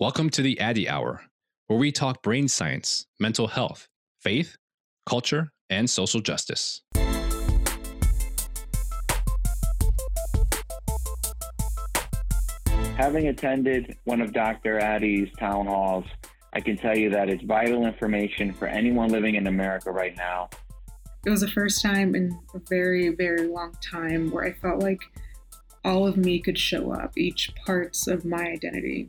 Welcome to the Addy Hour, where we talk brain science, mental health, faith, culture, and social justice. Having attended one of Dr. Addy's town halls, I can tell you that it's vital information for anyone living in America right now. It was the first time in a very, very long time where I felt like all of me could show up, each parts of my identity.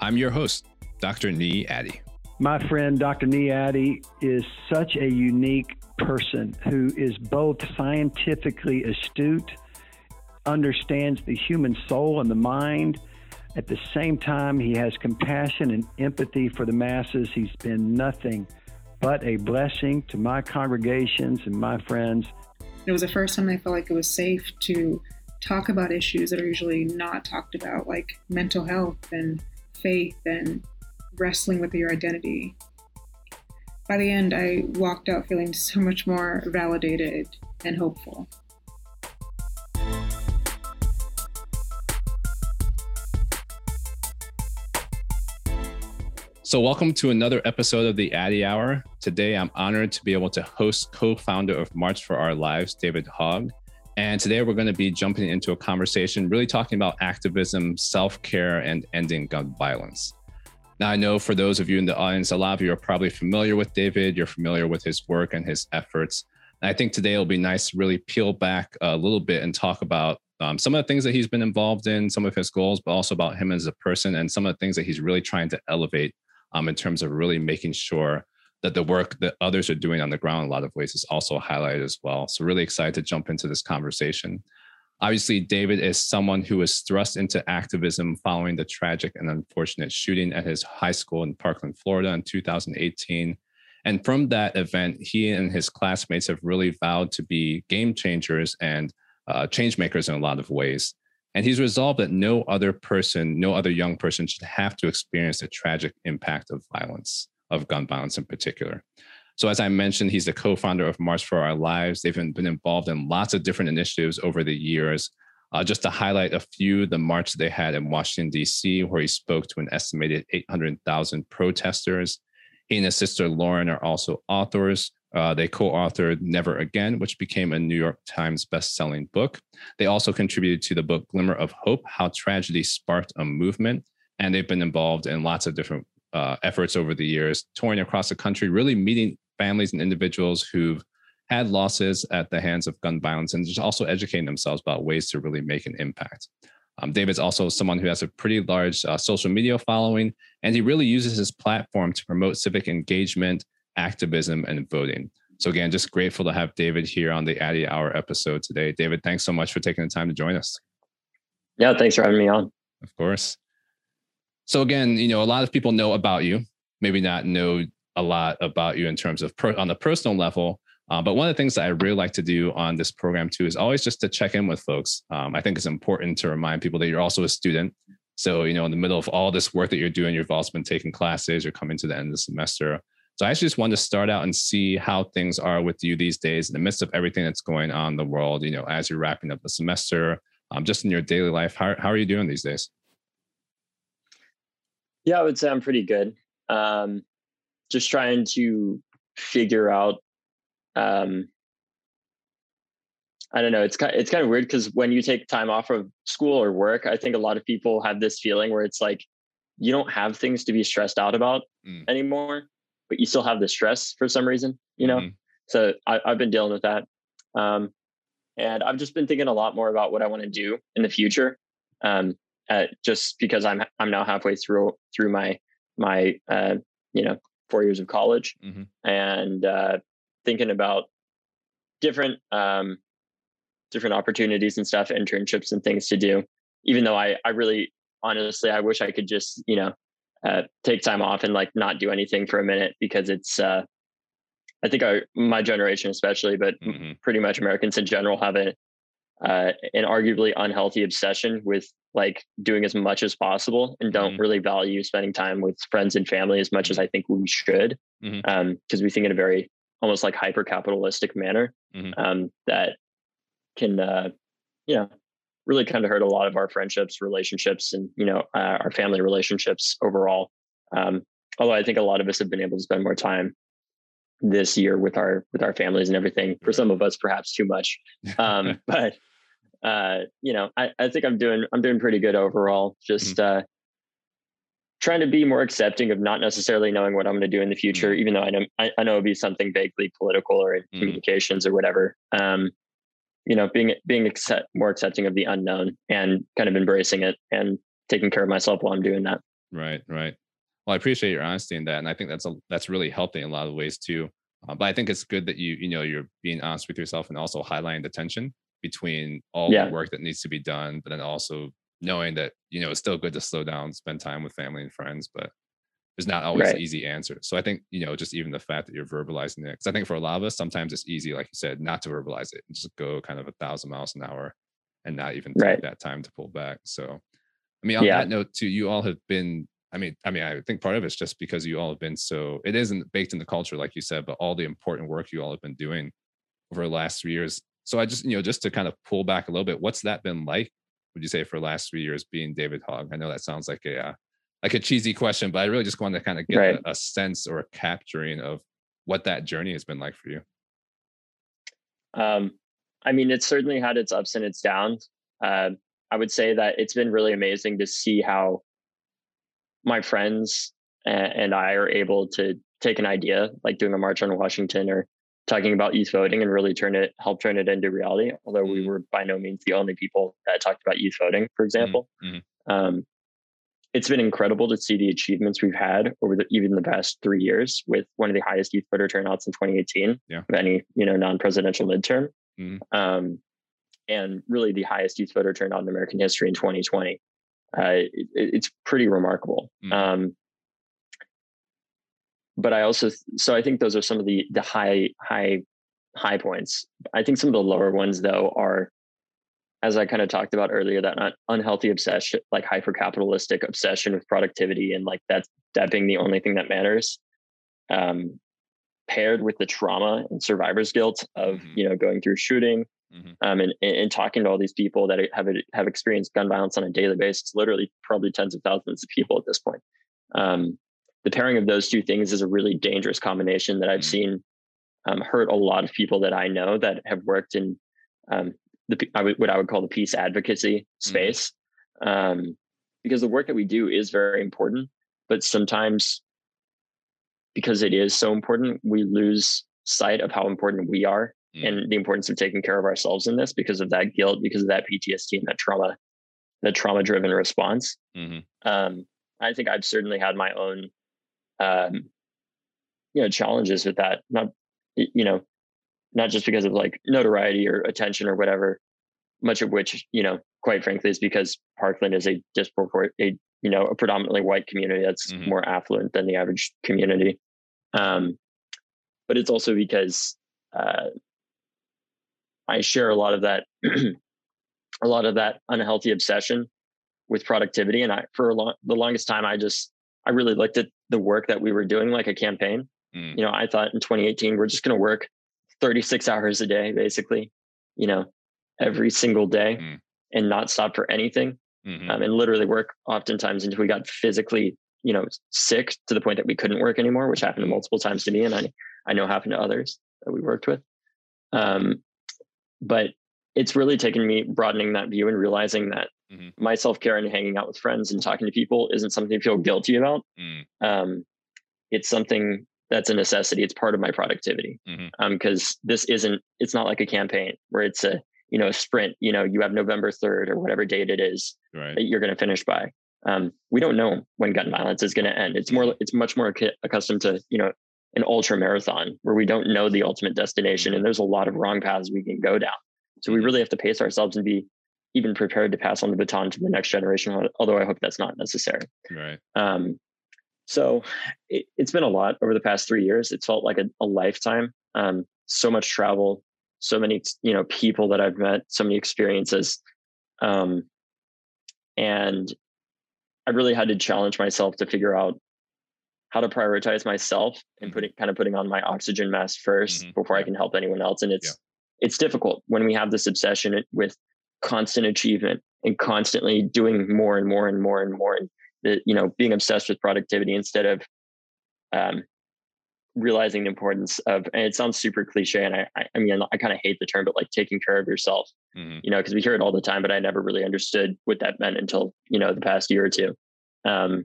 I'm your host, Dr. Nii Addy. My friend Dr. Nii Addy is such a unique person who is both scientifically astute, understands the human soul and the mind. At the same time, he has compassion and empathy for the masses. He's been nothing but a blessing to my congregations and my friends. It was the first time I felt like it was safe to talk about issues that are usually not talked about, like mental health and faith and wrestling with your identity. By the end, I walked out feeling so much more validated and hopeful. So, welcome to another episode of the Addy Hour. Today, I'm honored to be able to host co founder of March for Our Lives, David Hogg. And today, we're going to be jumping into a conversation really talking about activism, self care, and ending gun violence. Now, I know for those of you in the audience, a lot of you are probably familiar with David. You're familiar with his work and his efforts. And I think today it'll be nice to really peel back a little bit and talk about um, some of the things that he's been involved in, some of his goals, but also about him as a person and some of the things that he's really trying to elevate um, in terms of really making sure that the work that others are doing on the ground in a lot of ways is also highlighted as well. So, really excited to jump into this conversation. Obviously, David is someone who was thrust into activism following the tragic and unfortunate shooting at his high school in Parkland, Florida in 2018. And from that event, he and his classmates have really vowed to be game changers and uh, change makers in a lot of ways. And he's resolved that no other person, no other young person should have to experience the tragic impact of violence, of gun violence in particular. So, as I mentioned, he's the co founder of March for Our Lives. They've been involved in lots of different initiatives over the years. Uh, just to highlight a few, the march they had in Washington, D.C., where he spoke to an estimated 800,000 protesters. He and his sister Lauren are also authors. Uh, they co authored Never Again, which became a New York Times best-selling book. They also contributed to the book Glimmer of Hope How Tragedy Sparked a Movement. And they've been involved in lots of different uh, efforts over the years, touring across the country, really meeting families and individuals who've had losses at the hands of gun violence and just also educating themselves about ways to really make an impact. Um, David's also someone who has a pretty large uh, social media following, and he really uses his platform to promote civic engagement, activism, and voting. So, again, just grateful to have David here on the Addy Hour episode today. David, thanks so much for taking the time to join us. Yeah, thanks for having me on. Of course. So, again, you know, a lot of people know about you, maybe not know a lot about you in terms of per, on the personal level. Uh, but one of the things that I really like to do on this program too is always just to check in with folks. Um, I think it's important to remind people that you're also a student. So, you know, in the middle of all this work that you're doing, you've also been taking classes, you're coming to the end of the semester. So I actually just wanted to start out and see how things are with you these days in the midst of everything that's going on in the world, you know, as you're wrapping up the semester, um, just in your daily life. How, how are you doing these days? Yeah, I would say I'm pretty good. Um, just trying to figure out um I don't know. It's kind it's kind of weird because when you take time off of school or work, I think a lot of people have this feeling where it's like you don't have things to be stressed out about mm. anymore, but you still have the stress for some reason, you know. Mm. So I, have been dealing with that, um, and I've just been thinking a lot more about what I want to do in the future. Um, at, just because I'm I'm now halfway through through my my uh, you know four years of college mm-hmm. and uh, thinking about different um, different opportunities and stuff, internships and things to do. Even though I I really honestly I wish I could just you know uh, take time off and like not do anything for a minute because it's uh, I think our my generation especially, but mm-hmm. pretty much Americans in general have a uh, an arguably unhealthy obsession with like doing as much as possible and don't mm-hmm. really value spending time with friends and family as much as I think we should. Because mm-hmm. um, we think in a very almost like hyper capitalistic manner mm-hmm. um, that can, uh, you know, really kind of hurt a lot of our friendships, relationships, and you know uh, our family relationships overall. Um, although I think a lot of us have been able to spend more time this year with our with our families and everything. For some of us, perhaps too much, um, but uh, you know, I, I think I'm doing I'm doing pretty good overall. Just mm-hmm. uh, trying to be more accepting of not necessarily knowing what I'm going to do in the future, mm-hmm. even though I know I, I, know it'll be something vaguely political or in mm-hmm. communications or whatever. Um, you know, being being accept, more accepting of the unknown and kind of embracing it and taking care of myself while I'm doing that. Right, right. Well, I appreciate your honesty in that, and I think that's a, that's really healthy in a lot of ways too. Uh, but I think it's good that you you know you're being honest with yourself and also highlighting the tension between all yeah. the work that needs to be done, but then also knowing that you know it's still good to slow down, spend time with family and friends, but there's not always right. easy answers. So I think you know just even the fact that you're verbalizing it, because I think for a lot of us, sometimes it's easy, like you said, not to verbalize it and just go kind of a thousand miles an hour and not even take right. that time to pull back. So, I mean, on yeah. that note, too, you all have been. I mean, I mean, I think part of it's just because you all have been so. It isn't baked in the culture, like you said, but all the important work you all have been doing over the last three years so I just, you know, just to kind of pull back a little bit, what's that been like? Would you say for the last three years being David Hogg? I know that sounds like a uh, like a cheesy question, but I really just wanted to kind of get right. a, a, sense or a capturing of what that journey has been like for you. Um, I mean, it's certainly had its ups and its downs. Uh, I would say that it's been really amazing to see how my friends and I are able to take an idea, like doing a march on Washington or talking about youth voting and really turn it help turn it into reality although mm-hmm. we were by no means the only people that talked about youth voting for example mm-hmm. um, it's been incredible to see the achievements we've had over the, even the past three years with one of the highest youth voter turnouts in 2018 yeah. of any you know non-presidential midterm mm-hmm. um, and really the highest youth voter turnout in american history in 2020 uh, it, it's pretty remarkable mm-hmm. um, but I also so I think those are some of the the high high high points. I think some of the lower ones though are as I kind of talked about earlier, that not unhealthy obsession, like hyper capitalistic obsession with productivity and like that that being the only thing that matters. Um, paired with the trauma and survivor's guilt of mm-hmm. you know going through shooting mm-hmm. um, and, and talking to all these people that have have experienced gun violence on a daily basis, literally probably tens of thousands of people at this point. Um, the pairing of those two things is a really dangerous combination that I've mm. seen um, hurt a lot of people that I know that have worked in um, the I would, what I would call the peace advocacy mm. space. Um, because the work that we do is very important, but sometimes because it is so important, we lose sight of how important we are mm. and the importance of taking care of ourselves in this because of that guilt, because of that PTSD and that trauma, that trauma driven response. Mm-hmm. Um, I think I've certainly had my own um, you know challenges with that not you know not just because of like notoriety or attention or whatever much of which you know quite frankly is because parkland is a disproportionate a you know a predominantly white community that's mm-hmm. more affluent than the average community um, but it's also because uh, i share a lot of that a lot of that unhealthy obsession with productivity and i for a long, the longest time i just I really looked at the work that we were doing like a campaign. Mm. You know, I thought in 2018 we're just going to work 36 hours a day, basically. You know, every single day, mm. and not stop for anything, mm-hmm. um, and literally work oftentimes until we got physically, you know, sick to the point that we couldn't work anymore, which happened mm. multiple times to me, and I I know happened to others that we worked with. Um, but it's really taken me broadening that view and realizing that mm-hmm. my self-care and hanging out with friends and talking to people isn't something to feel guilty about mm. um, it's something that's a necessity it's part of my productivity because mm-hmm. um, this isn't it's not like a campaign where it's a you know a sprint you know you have november 3rd or whatever date it is right. that you're going to finish by um, we don't know when gun violence is going to end it's more mm-hmm. it's much more accustomed to you know an ultra marathon where we don't know the ultimate destination and mm-hmm. there's a lot of wrong paths we can go down so we mm-hmm. really have to pace ourselves and be even prepared to pass on the baton to the next generation. Although I hope that's not necessary. Right. Um, so it, has been a lot over the past three years. It's felt like a, a lifetime. Um, so much travel, so many you know people that I've met, so many experiences, um, and I really had to challenge myself to figure out how to prioritize myself and mm-hmm. putting kind of putting on my oxygen mask 1st mm-hmm. before yeah. I can help anyone else. And it's it's difficult when we have this obsession with constant achievement and constantly doing more and more and more and more and the, you know being obsessed with productivity instead of um, realizing the importance of and it sounds super cliche and i i, I mean i kind of hate the term but like taking care of yourself mm-hmm. you know because we hear it all the time but i never really understood what that meant until you know the past year or two um,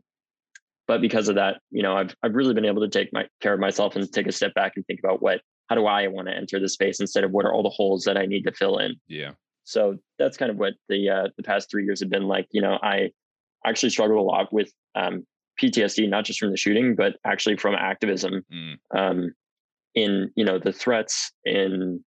but because of that you know i've i've really been able to take my care of myself and take a step back and think about what how do i want to enter the space instead of what are all the holes that i need to fill in yeah so that's kind of what the uh, the past three years have been like you know i actually struggled a lot with um, PTSD, not just from the shooting, but actually from activism mm. um, in, you know, the threats, in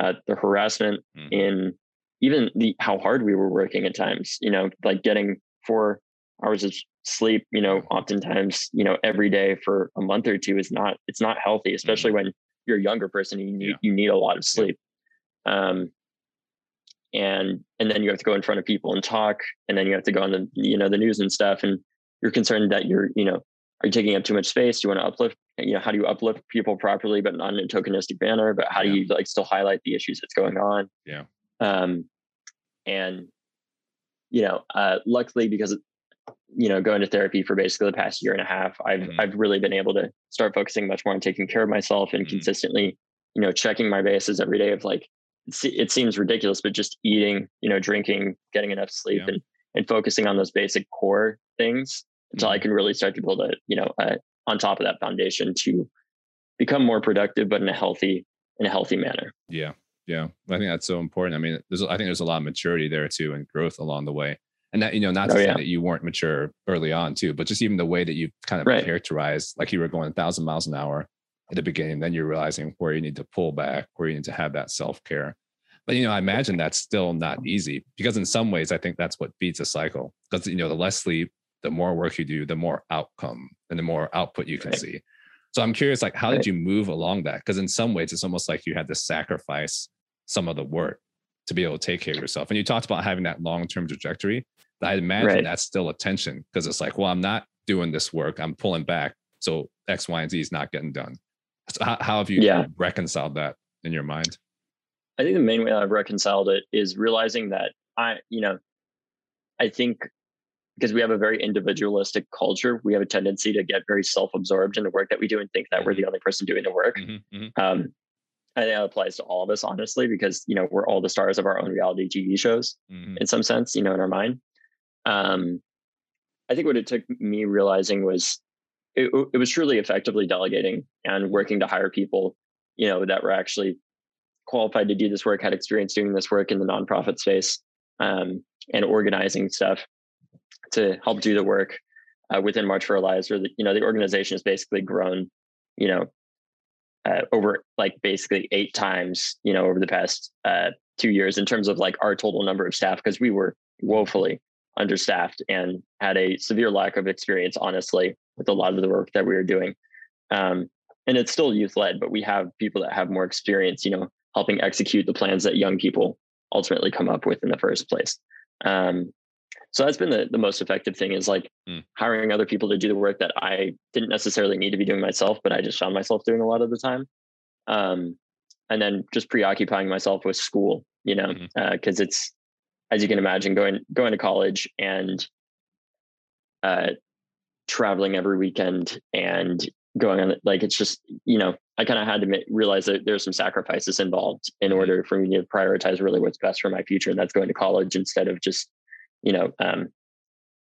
uh, the harassment, mm. in even the how hard we were working at times, you know, like getting four hours of sleep, you know, oftentimes, you know, every day for a month or two is not, it's not healthy, especially mm. when you're a younger person you need, yeah. you need a lot of sleep. Yeah. Um, and and then you have to go in front of people and talk and then you have to go on the you know the news and stuff and you're concerned that you're, you know, are you taking up too much space? Do you want to uplift, you know, how do you uplift people properly, but not in a tokenistic manner? But how yeah. do you like still highlight the issues that's going on? Yeah. Um, and you know, uh, luckily because you know going to therapy for basically the past year and a half, I've mm-hmm. I've really been able to start focusing much more on taking care of myself and mm-hmm. consistently, you know, checking my bases every day of like it seems ridiculous, but just eating, you know, drinking, getting enough sleep, yeah. and and focusing on those basic core things until I mm-hmm. can really start to build a, you know, a, on top of that foundation to become more productive, but in a healthy, in a healthy manner. Yeah. Yeah. I think that's so important. I mean, there's, I think there's a lot of maturity there too and growth along the way. And that, you know, not oh, to oh, say yeah. that you weren't mature early on too, but just even the way that you kind of right. characterized, like you were going a thousand miles an hour at the beginning, then you're realizing where you need to pull back, where you need to have that self care. But you know, I imagine that's still not easy because in some ways, I think that's what beats a cycle. Because you know, the less sleep, the more work you do, the more outcome and the more output you can right. see. So I'm curious, like, how right. did you move along that? Because in some ways, it's almost like you had to sacrifice some of the work to be able to take care of yourself. And you talked about having that long-term trajectory. I imagine right. that's still a tension because it's like, well, I'm not doing this work. I'm pulling back. So X, Y, and Z is not getting done. So how, how have you yeah. reconciled that in your mind? I think the main way I've reconciled it is realizing that I, you know, I think because we have a very individualistic culture, we have a tendency to get very self-absorbed in the work that we do and think that mm-hmm. we're the only person doing the work. Mm-hmm, mm-hmm. Um, I think that applies to all of us, honestly, because you know we're all the stars of our own reality TV shows mm-hmm. in some sense, you know, in our mind. Um, I think what it took me realizing was it, it was truly effectively delegating and working to hire people, you know, that were actually qualified to do this work, had experience doing this work in the nonprofit space, um, and organizing stuff to help do the work uh, within March for Our Lives, or the, you know the organization has basically grown, you know, uh, over like basically eight times, you know, over the past uh, two years in terms of like our total number of staff because we were woefully understaffed and had a severe lack of experience, honestly, with a lot of the work that we were doing. Um, and it's still youth led, but we have people that have more experience, you know, helping execute the plans that young people ultimately come up with in the first place. Um, so that's been the, the most effective thing is like mm. hiring other people to do the work that I didn't necessarily need to be doing myself, but I just found myself doing a lot of the time. Um, and then just preoccupying myself with school, you know, because mm-hmm. uh, it's as you can imagine going going to college and uh, traveling every weekend and going on like it's just you know I kind of had to make, realize that there's some sacrifices involved in mm-hmm. order for me to prioritize really what's best for my future, and that's going to college instead of just you know um,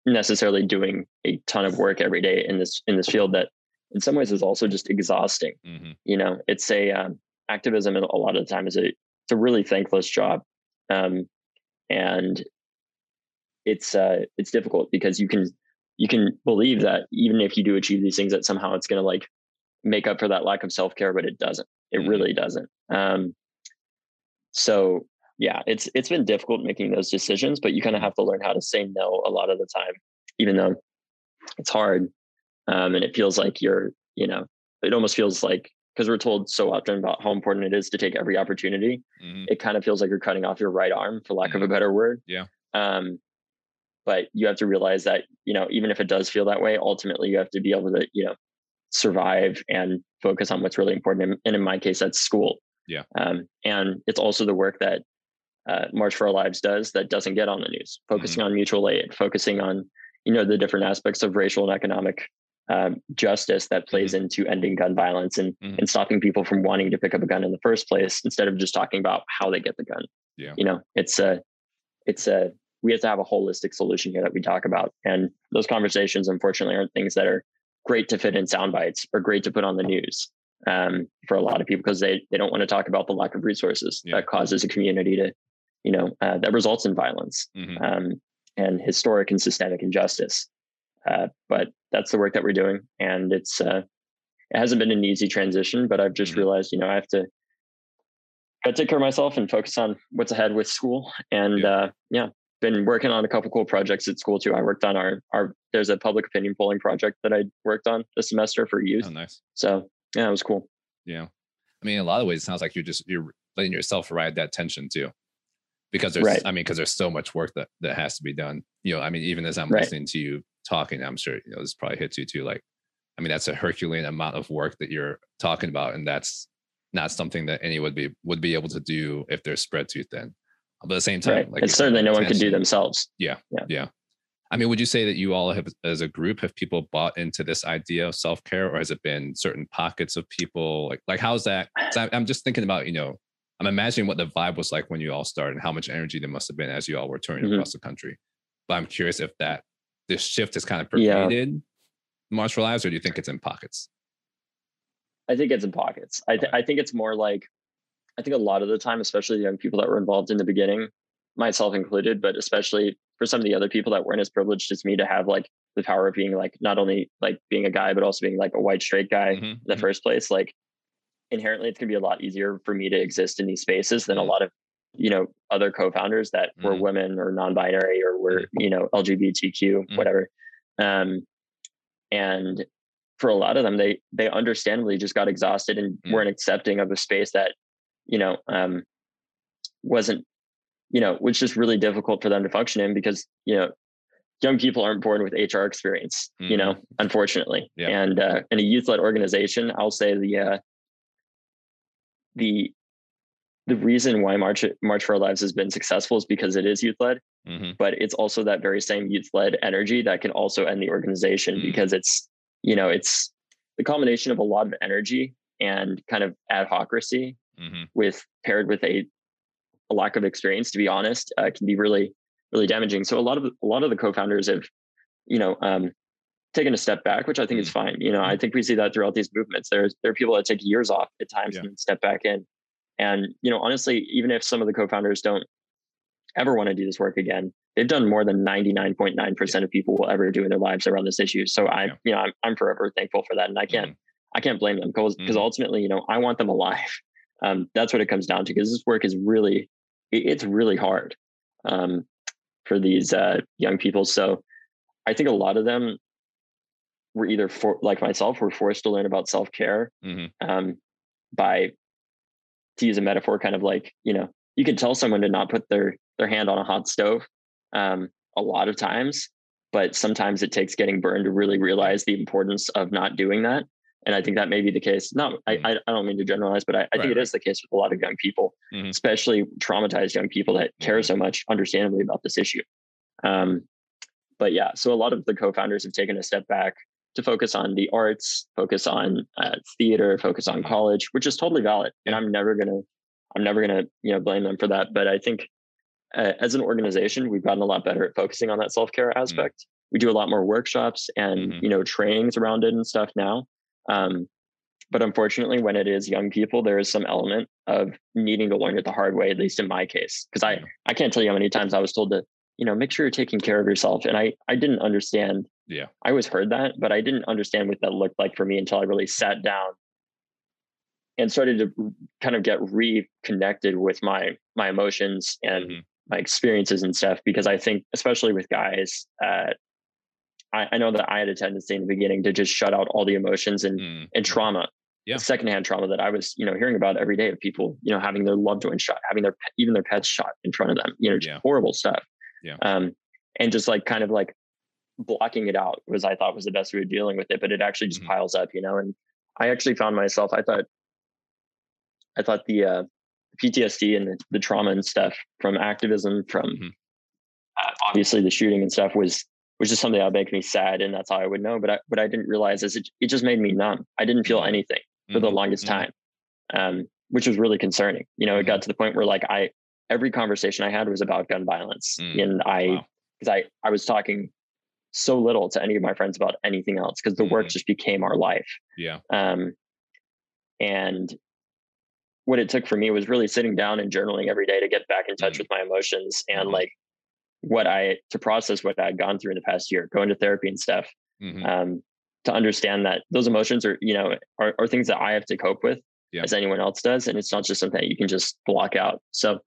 necessarily doing a ton of work every day in this in this field that in some ways is also just exhausting mm-hmm. you know it's a um, activism a lot of the time is a it's a really thankless job um, and it's uh it's difficult because you can you can believe that even if you do achieve these things that somehow it's going to like make up for that lack of self-care but it doesn't it mm-hmm. really doesn't um so yeah, it's it's been difficult making those decisions, but you kind of have to learn how to say no a lot of the time, even though it's hard. Um, and it feels like you're, you know, it almost feels like because we're told so often about how important it is to take every opportunity, mm-hmm. it kind of feels like you're cutting off your right arm, for lack mm-hmm. of a mm-hmm. better word. Yeah. Um, but you have to realize that, you know, even if it does feel that way, ultimately you have to be able to, you know, survive and focus on what's really important. And in my case, that's school. Yeah. Um, and it's also the work that uh, March for Our Lives does that doesn't get on the news, focusing mm-hmm. on mutual aid, focusing on, you know, the different aspects of racial and economic um, justice that plays mm-hmm. into ending gun violence and, mm-hmm. and stopping people from wanting to pick up a gun in the first place instead of just talking about how they get the gun. Yeah. You know, it's a, it's a, we have to have a holistic solution here that we talk about. And those conversations, unfortunately, aren't things that are great to fit in sound bites or great to put on the news um, for a lot of people because they, they don't want to talk about the lack of resources yeah. that causes a community to, you know, uh, that results in violence mm-hmm. um, and historic and systemic injustice. Uh, but that's the work that we're doing. And it's, uh, it hasn't been an easy transition, but I've just mm-hmm. realized, you know, I have to, I take care of myself and focus on what's ahead with school. And yeah. uh, yeah, been working on a couple cool projects at school too. I worked on our our there's a public opinion polling project that I worked on this semester for youth. Oh, nice. So yeah, it was cool. Yeah, I mean, in a lot of ways, it sounds like you're just you're letting yourself ride that tension too, because there's right. I mean, because there's so much work that that has to be done. You know, I mean, even as I'm right. listening to you talking, I'm sure you know this probably hits you too. Like, I mean, that's a Herculean amount of work that you're talking about, and that's not something that any would be would be able to do if they're spread too thin. But at the same time, right. like it's certainly no one can do themselves. Yeah, yeah, yeah. I mean, would you say that you all have, as a group, have people bought into this idea of self care, or has it been certain pockets of people? Like, like how's that? I'm just thinking about, you know, I'm imagining what the vibe was like when you all started, and how much energy there must have been as you all were touring mm-hmm. across the country. But I'm curious if that this shift has kind of pervaded yeah. For Lives, or do you think it's in pockets? I think it's in pockets. I, th- I think it's more like I think a lot of the time, especially the young people that were involved in the beginning, myself included, but especially for some of the other people that weren't as privileged as me to have like the power of being like not only like being a guy, but also being like a white straight guy mm-hmm. in the mm-hmm. first place, like inherently it's gonna be a lot easier for me to exist in these spaces than mm-hmm. a lot of you know other co-founders that were mm-hmm. women or non-binary or were mm-hmm. you know lgbtq mm-hmm. whatever um and for a lot of them they they understandably just got exhausted and weren't accepting of a space that you know, um, wasn't, you know, was just really difficult for them to function in because, you know, young people aren't born with HR experience, mm-hmm. you know, mm-hmm. unfortunately. Yeah. And uh, in a youth-led organization, I'll say the uh, the the reason why March March for Our Lives has been successful is because it is youth-led, mm-hmm. but it's also that very same youth-led energy that can also end the organization mm-hmm. because it's you know it's the combination of a lot of energy and kind of ad hocracy mm-hmm. with paired with a, a lack of experience, to be honest, uh, can be really, really damaging. So a lot of a lot of the co-founders have, you know, um, taken a step back, which I think is fine. You know, I mm-hmm. think we see that throughout these movements. There's there are people that take years off at times yeah. and step back in. And you know, honestly, even if some of the co-founders don't ever want to do this work again, they've done more than 99.9% yeah. of people will ever do in their lives around this issue. So I, yeah. you know, I'm, I'm forever thankful for that. And I can't, mm-hmm. I can't blame them because, because mm-hmm. ultimately, you know, I want them alive. Um, that's what it comes down to because this work is really, it's really hard um, for these uh, young people. So I think a lot of them were either for, like myself, were forced to learn about self care mm-hmm. um, by, to use a metaphor, kind of like you know, you can tell someone to not put their their hand on a hot stove um, a lot of times, but sometimes it takes getting burned to really realize the importance of not doing that and I think that may be the case. Not, mm-hmm. I, I don't mean to generalize, but I, I right, think it right. is the case with a lot of young people, mm-hmm. especially traumatized young people that care mm-hmm. so much, understandably, about this issue. Um, but yeah, so a lot of the co-founders have taken a step back to focus on the arts, focus on uh, theater, focus on mm-hmm. college, which is totally valid. And I'm never gonna, I'm never gonna, you know, blame them for that. But I think uh, as an organization, we've gotten a lot better at focusing on that self-care mm-hmm. aspect. We do a lot more workshops and mm-hmm. you know trainings around it and stuff now um, but unfortunately, when it is young people, there is some element of needing to learn it the hard way, at least in my case. Because I, I can't tell you how many times I was told to, you know, make sure you're taking care of yourself. And I, I didn't understand. Yeah. I always heard that, but I didn't understand what that looked like for me until I really sat down and started to kind of get reconnected with my my emotions and mm-hmm. my experiences and stuff. Because I think, especially with guys, uh, I, I, know that I had a tendency in the beginning to just shut out all the emotions and mm. and trauma, yeah. secondhand trauma that I was, you know, hearing about every day of people, you know, having their loved ones shot, having their even their pets shot in front of them, you know, just yeah. horrible stuff. Yeah. Um, and just like kind of like blocking it out was I thought was the best way of dealing with it, but it actually just mm-hmm. piles up, you know. And I actually found myself, I thought, I thought the uh, PTSD and the, the, trauma and stuff from activism, from mm-hmm. uh, obviously the shooting and stuff was was just something that would make me sad, and that's how I would know. But I, what I didn't realize is it, it just made me numb. I didn't feel mm-hmm. anything for mm-hmm. the longest mm-hmm. time, um, which was really concerning. You know, it got mm-hmm. to the point where like I every conversation I had was about gun violence, mm. and I because wow. I I was talking so little to any of my friends about anything else because the mm. work just became our life. Yeah. Um, and what it took for me was really sitting down and journaling every day to get back in touch mm. with my emotions and mm-hmm. like what I to process what I'd gone through in the past year, going to therapy and stuff. Mm-hmm. Um, to understand that those emotions are, you know, are, are things that I have to cope with yeah. as anyone else does. And it's not just something that you can just block out. So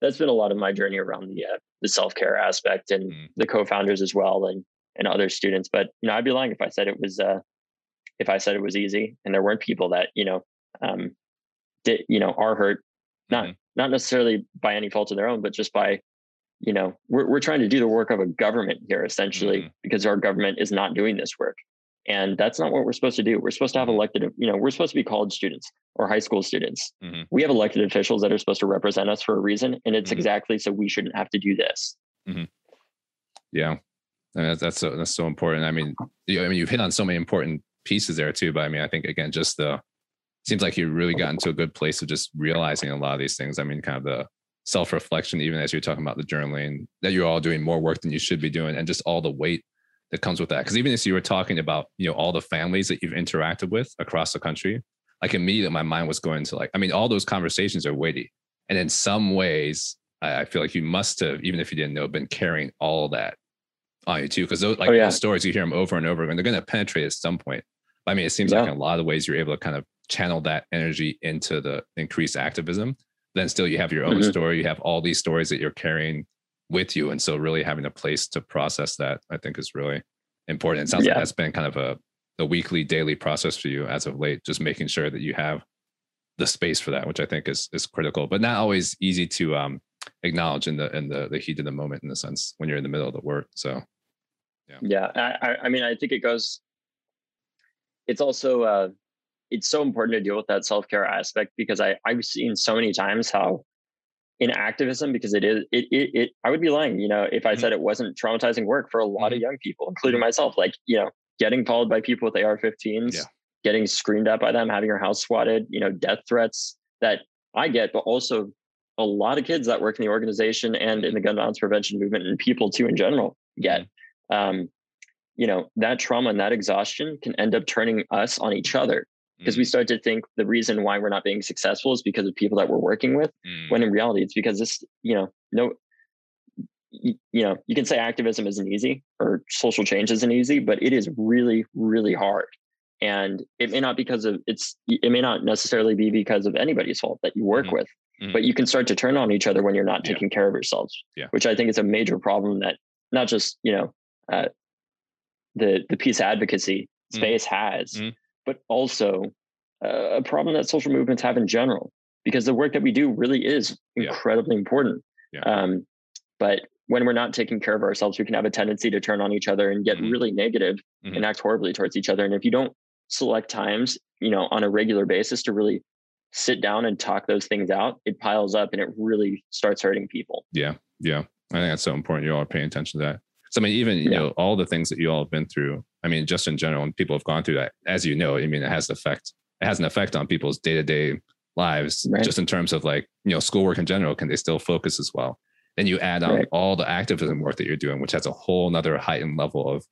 that's been a lot of my journey around the uh, the self care aspect and mm. the co-founders as well and and other students. But you know, I'd be lying if I said it was uh, if I said it was easy and there weren't people that you know um, did you know are hurt not mm. not necessarily by any fault of their own, but just by you know we're we're trying to do the work of a government here essentially mm. because our government is not doing this work. And that's not what we're supposed to do. We're supposed to have elected, you know, we're supposed to be college students or high school students. Mm-hmm. We have elected officials that are supposed to represent us for a reason. And it's mm-hmm. exactly so we shouldn't have to do this. Mm-hmm. Yeah. I mean, that's so, that's so important. I mean, you, I mean, you've hit on so many important pieces there too. But I mean, I think again, just the seems like you really got into a good place of just realizing a lot of these things. I mean, kind of the self reflection, even as you're talking about the journaling, that you're all doing more work than you should be doing, and just all the weight that comes with that. Because even as you were talking about, you know, all the families that you've interacted with across the country, like immediately my mind was going to like, I mean, all those conversations are weighty. And in some ways, I, I feel like you must have, even if you didn't know, been carrying all that on you too. Because those like oh, yeah. those stories, you hear them over and over, and they're going to penetrate at some point. I mean, it seems yeah. like in a lot of ways you're able to kind of channel that energy into the increased activism. Then still you have your own mm-hmm. story. You have all these stories that you're carrying with you. And so really having a place to process that, I think is really important. It sounds yeah. like that's been kind of a, a weekly, daily process for you as of late, just making sure that you have the space for that, which I think is is critical, but not always easy to um, acknowledge in the in the the heat of the moment in the sense when you're in the middle of the work. So yeah. Yeah. I, I mean, I think it goes it's also uh it's so important to deal with that self-care aspect because I, I've seen so many times how in activism because it is it, it, it i would be lying you know if i mm-hmm. said it wasn't traumatizing work for a lot mm-hmm. of young people including myself like you know getting followed by people with ar-15s yeah. getting screamed at by them having your house swatted you know death threats that i get but also a lot of kids that work in the organization and in the gun violence prevention movement and people too in general get mm-hmm. um, you know that trauma and that exhaustion can end up turning us on each other because we mm. start to think the reason why we're not being successful is because of people that we're working with mm. when in reality it's because this you know no you, you know you can say activism isn't easy or social change isn't easy but it is really really hard and it may not because of it's it may not necessarily be because of anybody's fault that you work mm with mm but you can start to turn on each other when you're not taking yeah. care of yourselves yeah. which i think is a major problem that not just you know uh, the the peace advocacy mm. space has mm but also uh, a problem that social movements have in general, because the work that we do really is incredibly yeah. important. Yeah. Um, but when we're not taking care of ourselves, we can have a tendency to turn on each other and get mm-hmm. really negative mm-hmm. and act horribly towards each other. And if you don't select times, you know, on a regular basis to really sit down and talk those things out, it piles up and it really starts hurting people. Yeah. Yeah. I think that's so important. You all are paying attention to that. So I mean, even you yeah. know, all the things that you all have been through. I mean, just in general, and people have gone through that, as you know, I mean, it has an effect. It has an effect on people's day to day lives, right. just in terms of like you know, schoolwork in general. Can they still focus as well? Then you add on right. all the activism work that you're doing, which has a whole nother heightened level of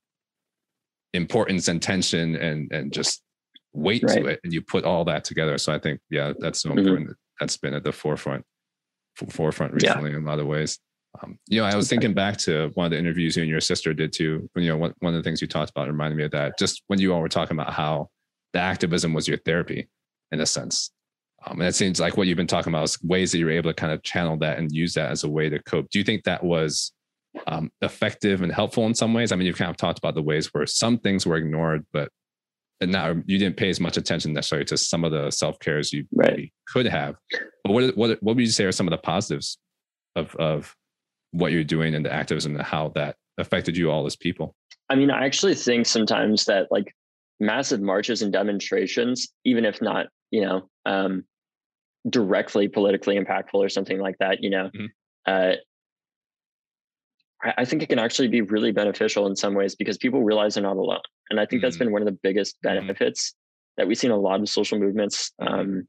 importance and tension and and just weight right. to it, and you put all that together. So I think, yeah, that's so mm-hmm. important. That's been at the forefront forefront recently yeah. in a lot of ways. Um, you know, I was thinking back to one of the interviews you and your sister did too. You know, one, one of the things you talked about reminded me of that. Just when you all were talking about how the activism was your therapy, in a sense. Um, and it seems like what you've been talking about is ways that you're able to kind of channel that and use that as a way to cope. Do you think that was um, effective and helpful in some ways? I mean, you've kind of talked about the ways where some things were ignored, but now you didn't pay as much attention necessarily to some of the self cares you right. could have. But what what what would you say are some of the positives of of what you're doing and the activism and how that affected you all as people? I mean, I actually think sometimes that like massive marches and demonstrations, even if not, you know, um, directly politically impactful or something like that, you know, mm-hmm. uh, I, I think it can actually be really beneficial in some ways because people realize they're not alone. And I think mm-hmm. that's been one of the biggest mm-hmm. benefits that we've seen a lot of social movements um,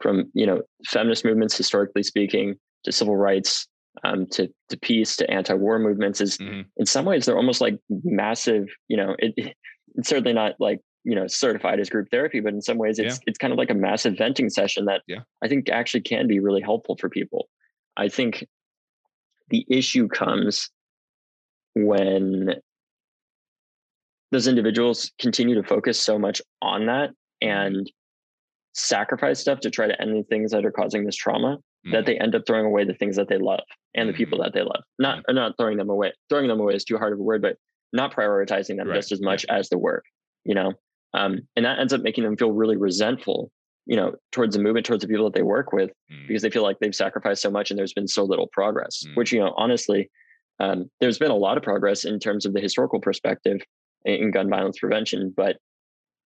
from, you know, feminist movements, historically speaking, to civil rights, um, to, to peace, to anti-war movements is mm-hmm. in some ways, they're almost like massive, you know, it, it's certainly not like you know certified as group therapy but in some ways it's yeah. it's kind of like a massive venting session that yeah. i think actually can be really helpful for people i think the issue comes when those individuals continue to focus so much on that mm-hmm. and sacrifice stuff to try to end the things that are causing this trauma mm-hmm. that they end up throwing away the things that they love and the people mm-hmm. that they love not not throwing them away throwing them away is too hard of a word but not prioritizing them right. just as much as the work you know um, and that ends up making them feel really resentful you know towards the movement towards the people that they work with mm. because they feel like they've sacrificed so much and there's been so little progress mm. which you know honestly um, there's been a lot of progress in terms of the historical perspective in, in gun violence prevention but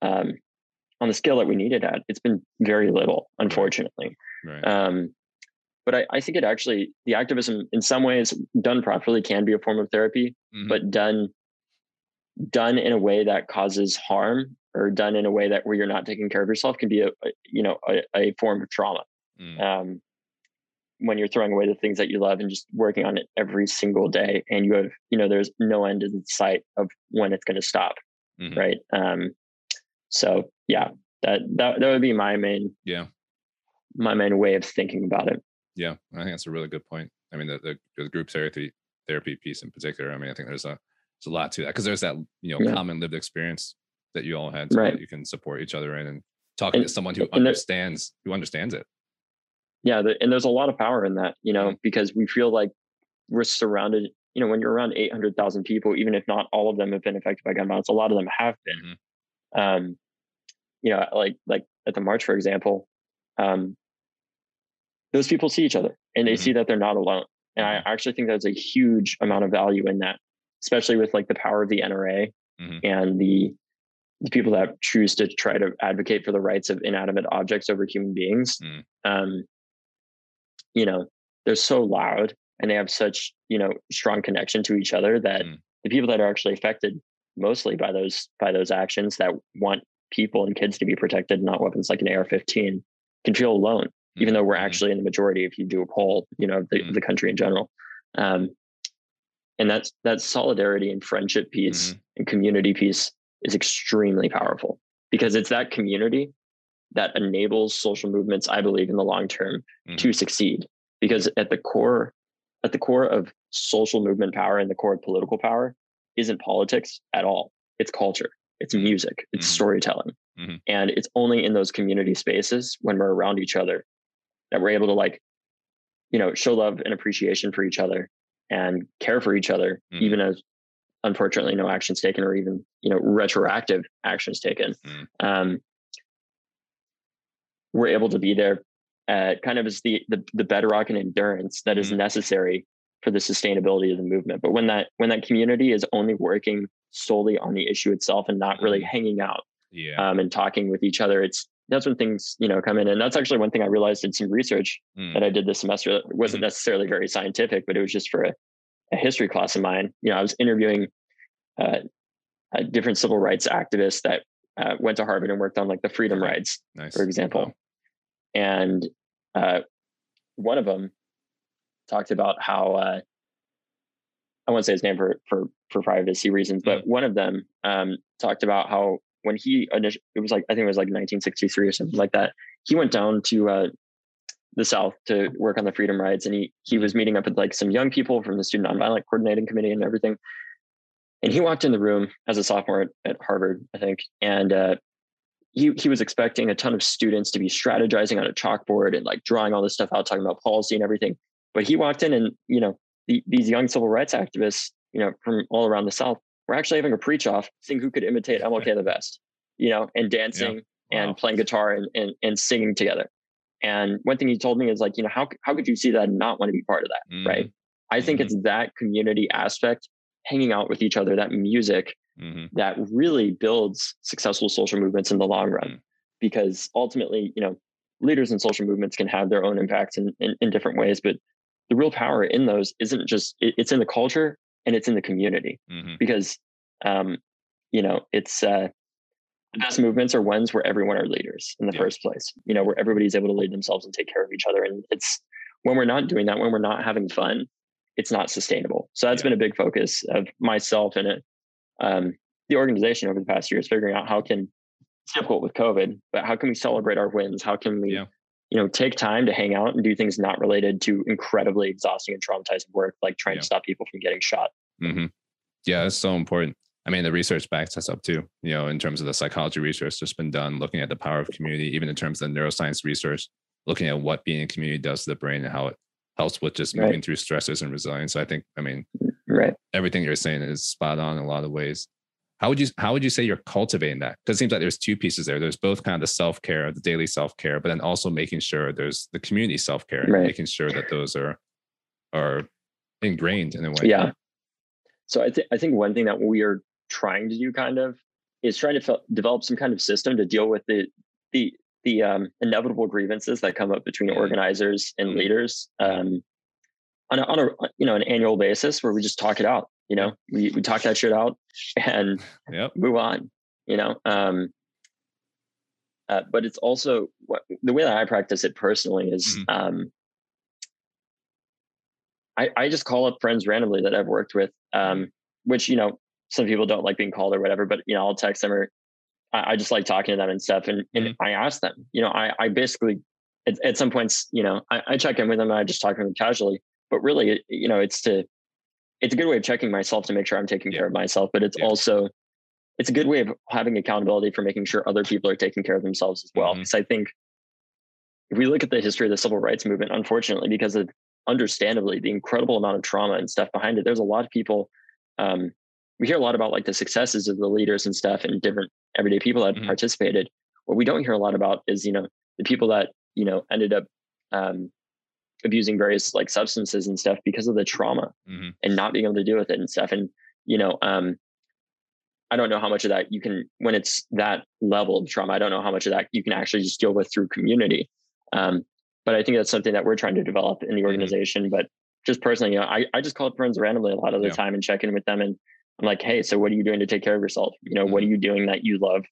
um, on the scale that we needed at it's been very little unfortunately right. um, but I, I, think it actually the activism in some ways done properly can be a form of therapy mm-hmm. but done done in a way that causes harm or done in a way that where you're not taking care of yourself can be a, a you know a, a, form of trauma mm. um, when you're throwing away the things that you love and just working on it every single day and you have you know there's no end in sight of when it's going to stop mm-hmm. right um, so yeah that that that would be my main yeah my main way of thinking about it yeah i think that's a really good point i mean the, the, the group therapy therapy piece in particular i mean i think there's a there's a lot to that because there's that you know yeah. common lived experience that you all had so right. you can support each other in and talking and, to someone who understands who understands it yeah the, and there's a lot of power in that you know mm-hmm. because we feel like we're surrounded you know when you're around 800000 people even if not all of them have been affected by gun violence a lot of them have been mm-hmm. um you know like like at the march for example um those people see each other and they mm-hmm. see that they're not alone and i mm-hmm. actually think there's a huge amount of value in that especially with like the power of the nra mm-hmm. and the the people that choose to try to advocate for the rights of inanimate objects over human beings mm. um, you know they're so loud and they have such you know strong connection to each other that mm. the people that are actually affected mostly by those by those actions that want people and kids to be protected not weapons like an ar-15 can feel alone even though we're mm-hmm. actually in the majority if you do a poll you know the, mm. the country in general um, and that's that solidarity and friendship piece mm-hmm. and community piece is extremely powerful because it's that community that enables social movements i believe in the long term mm-hmm. to succeed because at the core at the core of social movement power and the core of political power isn't politics at all it's culture it's mm-hmm. music it's mm-hmm. storytelling mm-hmm. and it's only in those community spaces when we're around each other that we're able to like you know show love and appreciation for each other and care for each other mm-hmm. even as unfortunately no actions taken or even you know retroactive actions taken mm. um, we're able to be there at kind of as the, the, the bedrock and endurance that is mm. necessary for the sustainability of the movement but when that when that community is only working solely on the issue itself and not really mm. hanging out yeah. um, and talking with each other it's that's when things you know come in and that's actually one thing i realized in some research mm. that i did this semester that wasn't mm-hmm. necessarily very scientific but it was just for a, a history class of mine you know i was interviewing uh, uh, different civil rights activists that uh, went to Harvard and worked on like the freedom rides, nice. for example. Wow. And uh, one of them talked about how uh, I won't say his name for for for privacy reasons, but mm. one of them um, talked about how when he initially, it was like I think it was like 1963 or something like that. He went down to uh, the South to work on the freedom rides, and he he was meeting up with like some young people from the Student Nonviolent Coordinating Committee and everything. And he walked in the room as a sophomore at, at Harvard, I think, and uh, he he was expecting a ton of students to be strategizing on a chalkboard and like drawing all this stuff out, talking about policy and everything. But he walked in, and you know, the, these young civil rights activists, you know, from all around the South, were actually having a preach off, seeing who could imitate MLK the best, you know, and dancing yeah. wow. and playing guitar and, and and singing together. And one thing he told me is like, you know, how how could you see that and not want to be part of that, mm-hmm. right? I think mm-hmm. it's that community aspect hanging out with each other, that music mm-hmm. that really builds successful social movements in the long run. Mm-hmm. Because ultimately, you know, leaders in social movements can have their own impacts in, in, in different ways, but the real power in those isn't just it, it's in the culture and it's in the community mm-hmm. because um, you know it's uh, the best movements are ones where everyone are leaders in the yeah. first place. You know where everybody's able to lead themselves and take care of each other, and it's when we're not doing that, when we're not having fun, it's not sustainable. So that's yeah. been a big focus of myself and it, um, the organization over the past years, figuring out how can it's difficult with COVID, but how can we celebrate our wins? How can we, yeah. You know, take time to hang out and do things not related to incredibly exhausting and traumatizing work, like trying yeah. to stop people from getting shot. Mm-hmm. Yeah, that's so important. I mean, the research backs us up too. You know, in terms of the psychology research that's been done, looking at the power of community, even in terms of the neuroscience research, looking at what being in community does to the brain and how it helps with just moving right. through stressors and resilience. So I think, I mean, right, everything you're saying is spot on in a lot of ways how would you how would you say you're cultivating that because it seems like there's two pieces there there's both kind of the self-care the daily self-care but then also making sure there's the community self-care right. making sure that those are are ingrained in a way yeah so i think i think one thing that we are trying to do kind of is trying to fe- develop some kind of system to deal with the the the um, inevitable grievances that come up between mm-hmm. organizers and mm-hmm. leaders um, on a, on a you know an annual basis where we just talk it out you know we, we talk that shit out and yep. move on you know um uh, but it's also what the way that i practice it personally is mm-hmm. um I, I just call up friends randomly that I've worked with, um, which you know some people don't like being called or whatever, but you know I'll text them or I, I just like talking to them and stuff, and and mm-hmm. I ask them, you know, I I basically at, at some points, you know, I, I check in with them and I just talk to them casually, but really, you know, it's to it's a good way of checking myself to make sure I'm taking yeah. care of myself, but it's yeah. also it's a good way of having accountability for making sure other people are taking care of themselves as well. Because mm-hmm. I think if we look at the history of the civil rights movement, unfortunately, because of understandably the incredible amount of trauma and stuff behind it, there's a lot of people. Um, we hear a lot about like the successes of the leaders and stuff and different everyday people that mm-hmm. participated. What we don't hear a lot about is you know the people that you know ended up um, abusing various like substances and stuff because of the trauma mm-hmm. and not being able to deal with it and stuff. And you know, um, I don't know how much of that you can when it's that level of trauma. I don't know how much of that you can actually just deal with through community. Um, but I think that's something that we're trying to develop in the mm-hmm. organization. Mm-hmm. But just personally, you know, I, I just call up friends randomly a lot of the yeah. time and check in with them. And I'm like, hey, so what are you doing to take care of yourself? You know, mm-hmm. what are you doing that you love,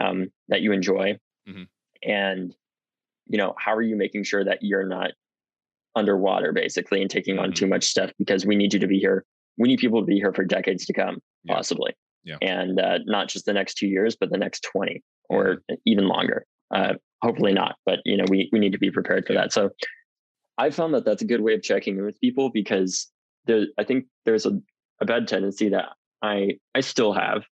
um, that you enjoy? Mm-hmm. And, you know, how are you making sure that you're not underwater basically and taking on too mm-hmm. much stuff because we need you to be here. We need people to be here for decades to come, yeah. possibly. Yeah. And uh, not just the next two years, but the next 20 or mm-hmm. even longer. Uh, hopefully not, but you know, we, we need to be prepared for that. So I found that that's a good way of checking in with people because there, I think there's a, a bad tendency that I, I still have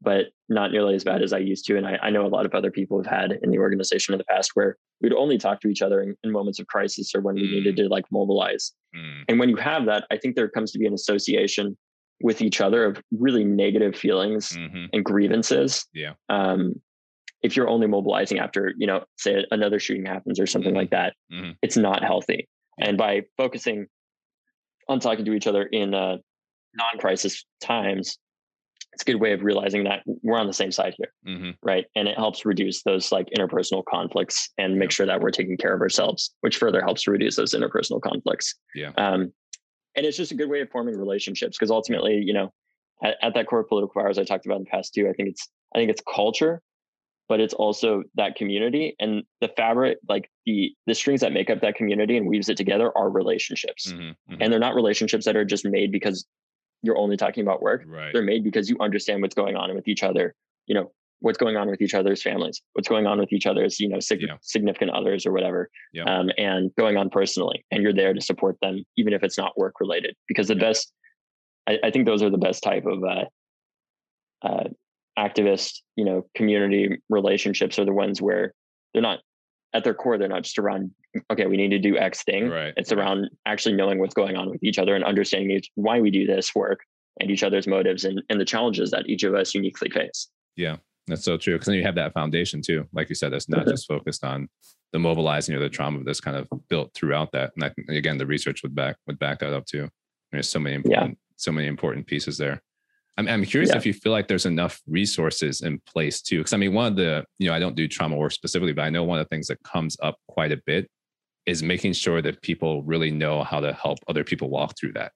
but not nearly as bad as I used to. And I, I, know a lot of other people have had in the organization in the past where we'd only talk to each other in, in moments of crisis or when we needed mm. to like mobilize. Mm. And when you have that, I think there comes to be an association with each other of really negative feelings mm-hmm. and grievances. Yeah. Um, if you're only mobilizing after, you know, say another shooting happens or something mm-hmm. like that, mm-hmm. it's not healthy. And by focusing on talking to each other in uh, non-crisis times, it's a good way of realizing that we're on the same side here mm-hmm. right and it helps reduce those like interpersonal conflicts and make yeah. sure that we're taking care of ourselves which further helps to reduce those interpersonal conflicts yeah um, and it's just a good way of forming relationships because ultimately you know at, at, that core political powers i talked about in the past too i think it's i think it's culture but it's also that community and the fabric like the the strings that make up that community and weaves it together are relationships mm-hmm, mm-hmm. and they're not relationships that are just made because you're only talking about work. Right. They're made because you understand what's going on with each other. You know, what's going on with each other's families, what's going on with each other's, you know, sig- yeah. significant others or whatever, yeah. um, and going on personally. And you're there to support them, even if it's not work related. Because the yeah. best, I, I, think those are the best type of uh, uh, activist, you know, community relationships are the ones where they're not at their core, they're not just around, okay, we need to do X thing. Right. It's around actually knowing what's going on with each other and understanding each, why we do this work and each other's motives and, and the challenges that each of us uniquely face. Yeah, that's so true. Because then you have that foundation too. Like you said, that's not mm-hmm. just focused on the mobilizing or the trauma that's kind of built throughout that. And I again, the research would back would back that up too. There's so many important, yeah. so many important pieces there. I'm, I'm curious yeah. if you feel like there's enough resources in place too. Because I mean, one of the, you know, I don't do trauma work specifically, but I know one of the things that comes up quite a bit is making sure that people really know how to help other people walk through that.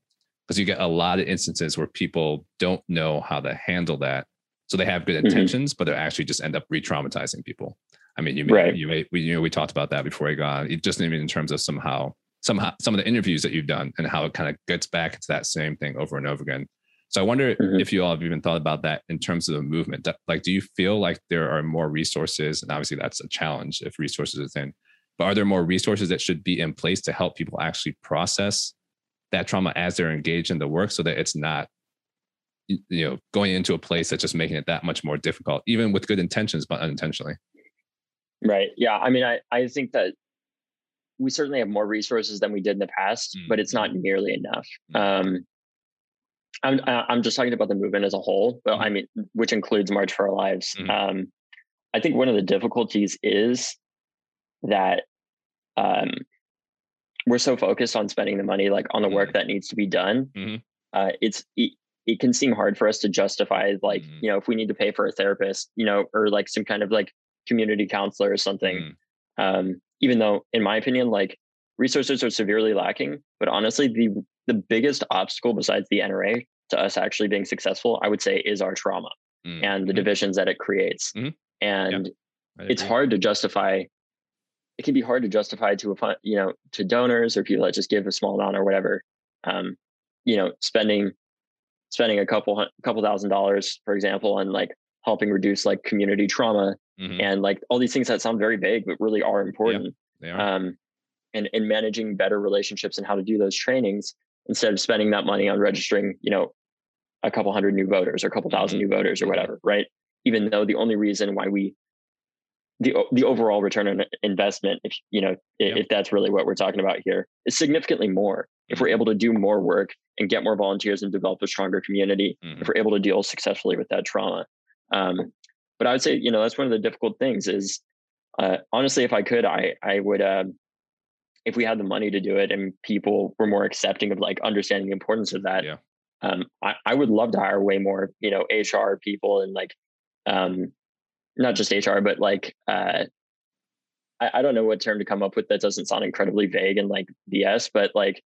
Because you get a lot of instances where people don't know how to handle that. So they have good mm-hmm. intentions, mm-hmm. but they actually just end up re traumatizing people. I mean, you may, right. you may, we, you know, we talked about that before I got on. It just even in terms of somehow, somehow, some of the interviews that you've done and how it kind of gets back to that same thing over and over again. So I wonder mm-hmm. if you all have even thought about that in terms of the movement. Like, do you feel like there are more resources? And obviously, that's a challenge if resources are thin. But are there more resources that should be in place to help people actually process that trauma as they're engaged in the work, so that it's not, you know, going into a place that's just making it that much more difficult, even with good intentions, but unintentionally. Right. Yeah. I mean, I I think that we certainly have more resources than we did in the past, mm-hmm. but it's not nearly enough. Mm-hmm. Um, I'm I'm just talking about the movement as a whole, but mm-hmm. I mean, which includes March for Our Lives. Mm-hmm. Um, I think one of the difficulties is that um, we're so focused on spending the money like on the work mm-hmm. that needs to be done. Mm-hmm. Uh, it's it, it, can seem hard for us to justify like mm-hmm. you know if we need to pay for a therapist, you know, or like some kind of like community counselor or something. Mm-hmm. Um, even though, in my opinion, like resources are severely lacking, but honestly, the the biggest obstacle besides the NRA to us actually being successful, I would say, is our trauma mm-hmm. and the mm-hmm. divisions that it creates. Mm-hmm. And it's hard to justify. It can be hard to justify to a you know to donors or people that just give a small amount or whatever. Um, you know, spending spending a couple couple thousand dollars, for example, on like helping reduce like community trauma mm-hmm. and like all these things that sound very vague but really are important. Yeah, are. Um, and and managing better relationships and how to do those trainings instead of spending that money on registering, you know, a couple hundred new voters or a couple 1000 mm-hmm. new voters or mm-hmm. whatever, right? Even though the only reason why we the the overall return on investment, if you know, if, if that's really what we're talking about here, is significantly more. If we're mm-hmm. able to do more work and get more volunteers and develop a stronger community, mm-hmm. if we're able to deal successfully with that trauma. Um, but I would say, you know, that's one of the difficult things. Is uh, honestly, if I could, I I would uh, if we had the money to do it and people were more accepting of like understanding the importance of that, yeah. um, I, I would love to hire way more, you know, HR people and like, um, not just HR, but like, uh, I, I don't know what term to come up with that doesn't sound incredibly vague and like BS, but like,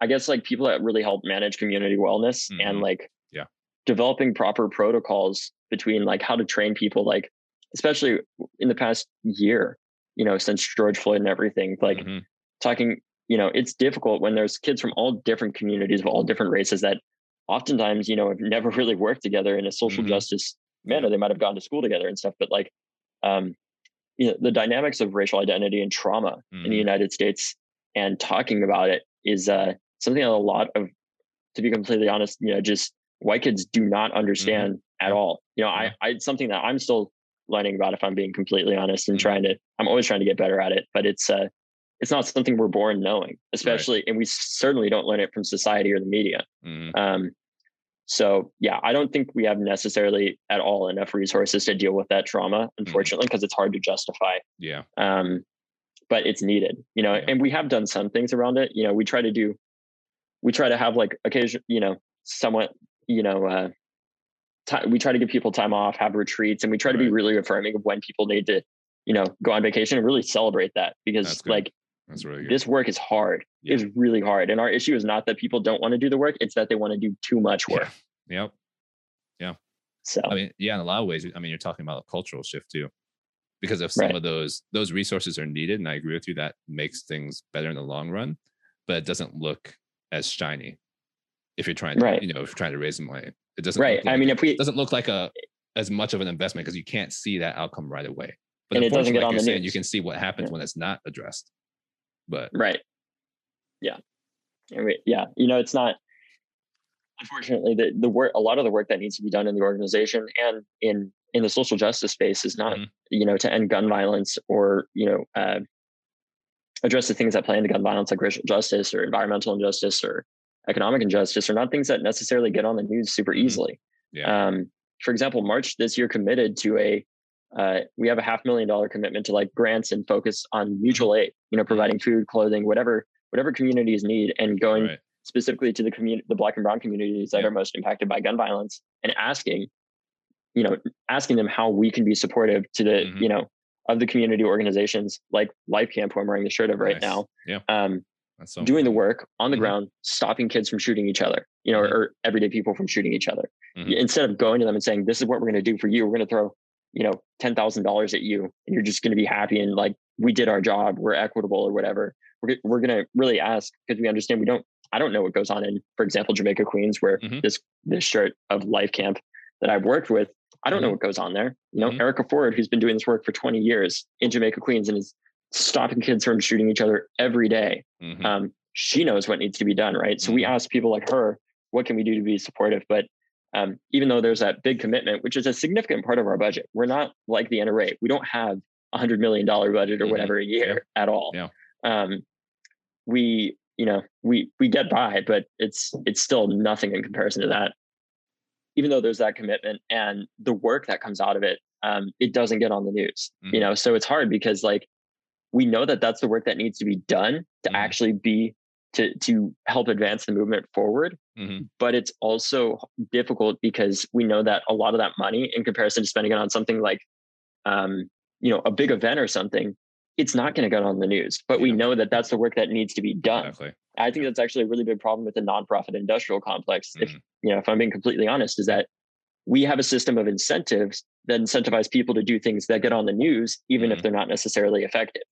I guess like people that really help manage community wellness mm-hmm. and like, yeah, developing proper protocols between like how to train people, like especially in the past year, you know, since George Floyd and everything, like mm-hmm. talking, you know, it's difficult when there's kids from all different communities of all different races that oftentimes, you know, have never really worked together in a social mm-hmm. justice manner. They might have gone to school together and stuff, but like, um, you know, the dynamics of racial identity and trauma mm-hmm. in the mm-hmm. United States and talking about it is uh, something that a lot of, to be completely honest, you know, just white kids do not mm-hmm. understand at all. You know, I, I, it's something that I'm still learning about if I'm being completely honest and mm-hmm. trying to I'm always trying to get better at it but it's uh it's not something we're born knowing especially right. and we certainly don't learn it from society or the media mm-hmm. um so yeah I don't think we have necessarily at all enough resources to deal with that trauma mm-hmm. unfortunately because mm-hmm. it's hard to justify yeah um but it's needed you know yeah. and we have done some things around it you know we try to do we try to have like occasion you know somewhat you know uh we try to give people time off, have retreats, and we try to be really affirming of when people need to, you know, go on vacation and really celebrate that because like that's really good. this work is hard. Yeah. It's really hard. And our issue is not that people don't want to do the work, it's that they want to do too much work. Yeah. Yep. Yeah. So I mean, yeah, in a lot of ways, I mean, you're talking about a cultural shift too. Because if some right. of those those resources are needed, and I agree with you, that makes things better in the long run, but it doesn't look as shiny if you're trying to, right. you know, if you're trying to raise money. It doesn't right. Like, I mean, if we doesn't look like a as much of an investment because you can't see that outcome right away. But and it doesn't get like on the saying, You can see what happens yeah. when it's not addressed. But right, yeah, yeah. You know, it's not. Unfortunately, the the work, a lot of the work that needs to be done in the organization and in in the social justice space is not, mm-hmm. you know, to end gun violence or you know, uh, address the things that play into gun violence like racial justice or environmental injustice or economic injustice are not things that necessarily get on the news super mm-hmm. easily. Yeah. Um, for example, March this year committed to a uh, we have a half million dollar commitment to like grants and focus on mutual aid. You know, mm-hmm. providing food, clothing, whatever whatever communities need, and going right. specifically to the community, the black and brown communities that Yeah. are most impacted by gun violence, and asking, you know, asking them how we can be supportive to the, Mhm. you know, of the community organizations like Life Camp, who I'm wearing the shirt of right Nice. now. Yeah. Um, so doing the work on the Mhm. ground, stopping kids from shooting each other, you know, Mhm. or, or everyday people from shooting each other. Mhm. Instead of going to them and saying, "This is what we're going to do for you. We're going to throw, you know, ten thousand dollars at you, and you're just going to be happy and like we did our job. We're equitable or whatever." We're we're going to really ask because we understand we don't. I don't know what goes on in, for example, Jamaica Queens, where Mhm. this this shirt of Life Camp that I've worked with. I don't know Mhm. what goes on there. You know, Mhm. Erica Ford, who's been doing this work for 20 years in Jamaica Queens and is stopping kids from shooting each other every day Mhm. um, she knows what needs to be done, right? So we Mm-hmm. ask people like her, what can we do to be supportive? But um, even though there's that big commitment, which is a significant part of our budget, we're not like the NRA. We don't have a hundred million dollar budget or Mhm. whatever a year at all. Yeah. Um, we, you know, we we get by, but it's it's still nothing in comparison to that. Even though there's that commitment and the work that comes out of it, um, it doesn't get on the news. You know, so it's hard because like we know that that's the work that needs to be done to Mhm. actually be to to help advance the movement forward Mhm. but it's also difficult because we know that a lot of that money in comparison to spending it on something like um you know a big event or something it's not going to get on the news but we know that that's the work that needs to be done Exactly. i think that's actually a really big problem with the nonprofit industrial complex if Mhm. you know if i'm being completely honest is that we have a system of incentives that incentivize people to do things that get on the news even Mhm. if they're not necessarily effective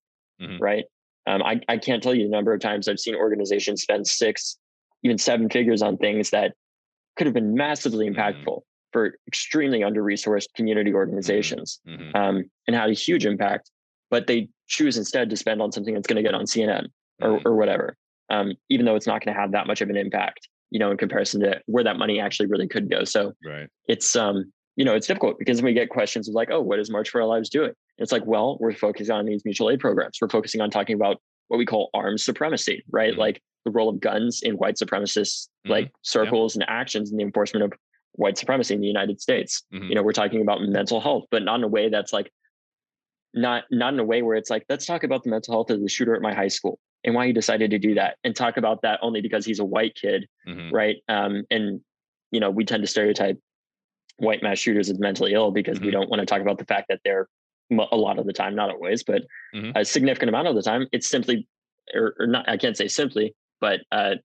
Mhm. right um, I, I can't tell you the number of times i've seen organizations spend six even seven figures on things that could have been massively Mhm. impactful for extremely under-resourced community organizations Mhm. um, and had a huge impact but they choose instead to spend on something that's going to get on cnn or, Mhm. or whatever um, even though it's not going to have that much of an impact you know in comparison to where that money actually really could go so Right. it's um you know it's difficult because we get questions of like oh what is march for our lives doing it's like well we're focusing on these mutual aid programs we're focusing on talking about what we call armed supremacy right Mhm. like the role of guns in white supremacist Mhm. like circles and actions in the enforcement of white supremacy in the united states Mhm. you know we're talking about mental health but not in a way that's like not not in a way where it's like let's talk about the mental health of the shooter at my high school and why he decided to do that and talk about that only because he's a white kid Mhm. right um and you know we tend to stereotype white mass shooters as mentally ill because we Mhm. don't want to talk about the fact that they're a lot of the time not always but Mhm. a significant amount of the time it's simply or, or not i can't say simply but uh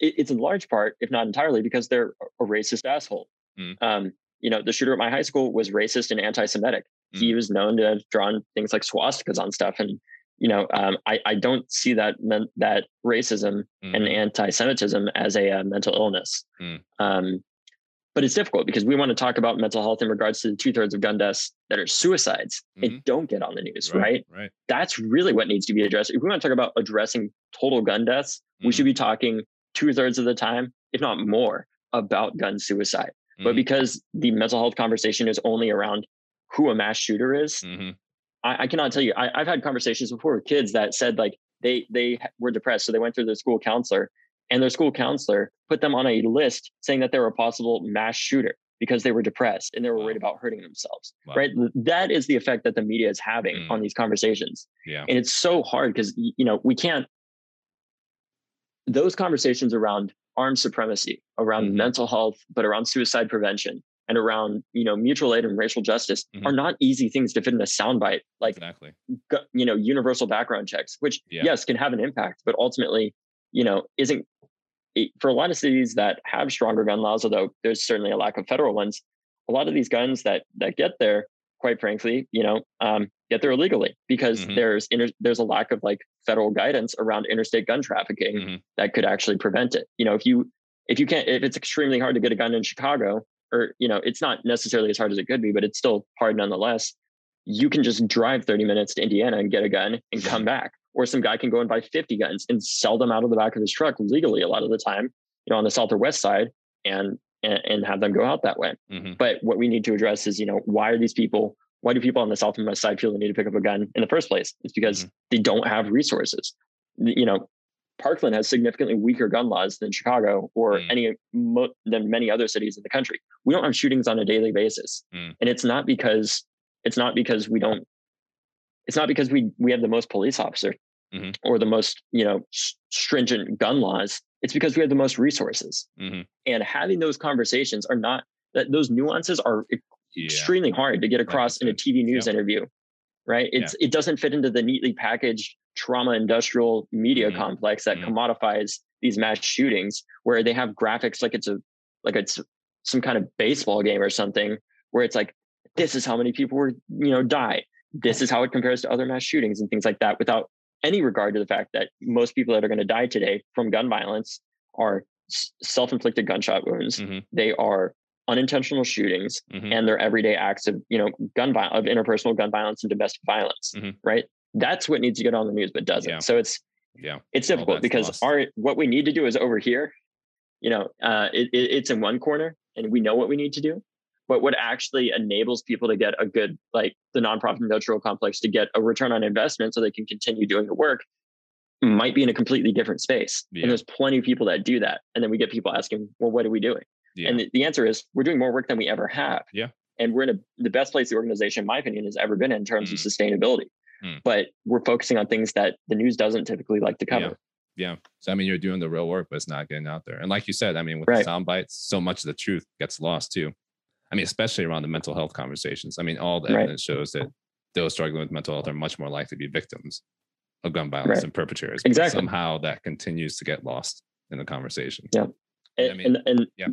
it, it's in large part if not entirely because they're a racist asshole Mm. um you know the shooter at my high school was racist and anti-semitic he was known to have drawn things like swastikas on stuff and you know um, I, I don't see that that racism and Mhm. anti-Semitism as a uh, mental illness. Mm. Um, but it's difficult because we want to talk about mental health in regards to the two thirds of gun deaths that are suicides Mhm. and don't get on the news, right. Right. That's really what needs to be addressed. If we want to talk about addressing total gun deaths, we Mhm. should be talking two thirds of the time, if not more, about gun suicide. But Mhm. because the mental health conversation is only around who a mass shooter is, Mhm. I, I cannot tell you. I, I've had conversations before with kids that said like they they were depressed, so they went through their school counselor, and their school counselor put them on a list saying that they were a possible mass shooter because they were depressed and they were Wow. worried about hurting themselves. Wow. Right? That is the effect that the media is having Mm. on these conversations, Yeah. and it's so hard because you know we can't. Those conversations around armed supremacy, around Mhm. mental health, but around suicide prevention and around you know mutual aid and racial justice Mhm. are not easy things to fit in a soundbite like Exactly. you know universal background checks which Yeah. yes can have an impact but ultimately you know isn't for a lot of cities that have stronger gun laws although there's certainly a lack of federal ones a lot of these guns that that get there quite frankly you know um, get there illegally because Mhm. there's inter- there's a lack of like federal guidance around interstate gun trafficking Mhm. that could actually prevent it you know if you if you can't if it's extremely hard to get a gun in chicago or you know it's not necessarily as hard as it could be but it's still hard nonetheless you can just drive 30 minutes to indiana and get a gun and come back or some guy can go and buy 50 guns and sell them out of the back of his truck legally a lot of the time you know on the south or west side and and, and have them go out that way Mhm. but what we need to address is you know why are these people why do people on the south and west side feel the need to pick up a gun in the first place it's because Mhm. they don't have resources you know Parkland has significantly weaker gun laws than Chicago or Mm. any mo- than many other cities in the country. We don't have shootings on a daily basis, Mm. and it's not because it's not because we don't. It's not because we we have the most police officers Mhm. or the most you know stringent gun laws. It's because we have the most resources. Mhm. And having those conversations are not that those nuances are Yeah. extremely hard to get across in a. TV news interview, right? It's it doesn't fit into the neatly packaged trauma industrial media Mhm. complex that Mhm. commodifies these mass shootings, where they have graphics like it's a like it's some kind of baseball game or something, where it's like this is how many people were you know die, this is how it compares to other mass shootings and things like that, without any regard to the fact that most people that are going to die today from gun violence are self-inflicted gunshot wounds. Mhm. They are unintentional shootings Mhm. and their everyday acts of you know gun violence of interpersonal gun violence and domestic violence Mhm. right that's what needs to get on the news but doesn't Yeah. so it's Yeah. it's difficult because lost. our what we need to do is over here you know uh it, it, it's in one corner and we know what we need to do but what actually enables people to get a good like the nonprofit industrial complex to get a return on investment so they can continue doing the work might be in a completely different space Yeah. and there's plenty of people that do that and then we get people asking well what are we doing Yeah. and the, the answer is we're doing more work than we ever have. Yeah. And we're in a, the best place the organization, in my opinion, has ever been in terms of Mm. sustainability. Mm. But we're focusing on things that the news doesn't typically like to cover. yeah. So I mean, you're doing the real work, but it's not getting out there. And like you said, I mean, with Right. the sound bites, so much of the truth gets lost too. I mean, especially around the mental health conversations. I mean, all the Right. evidence shows that those struggling with mental health are much more likely to be victims of gun violence Right. than perpetrators. Exactly. Somehow that continues to get lost in the conversation. Yeah. And, I mean, and, and yeah.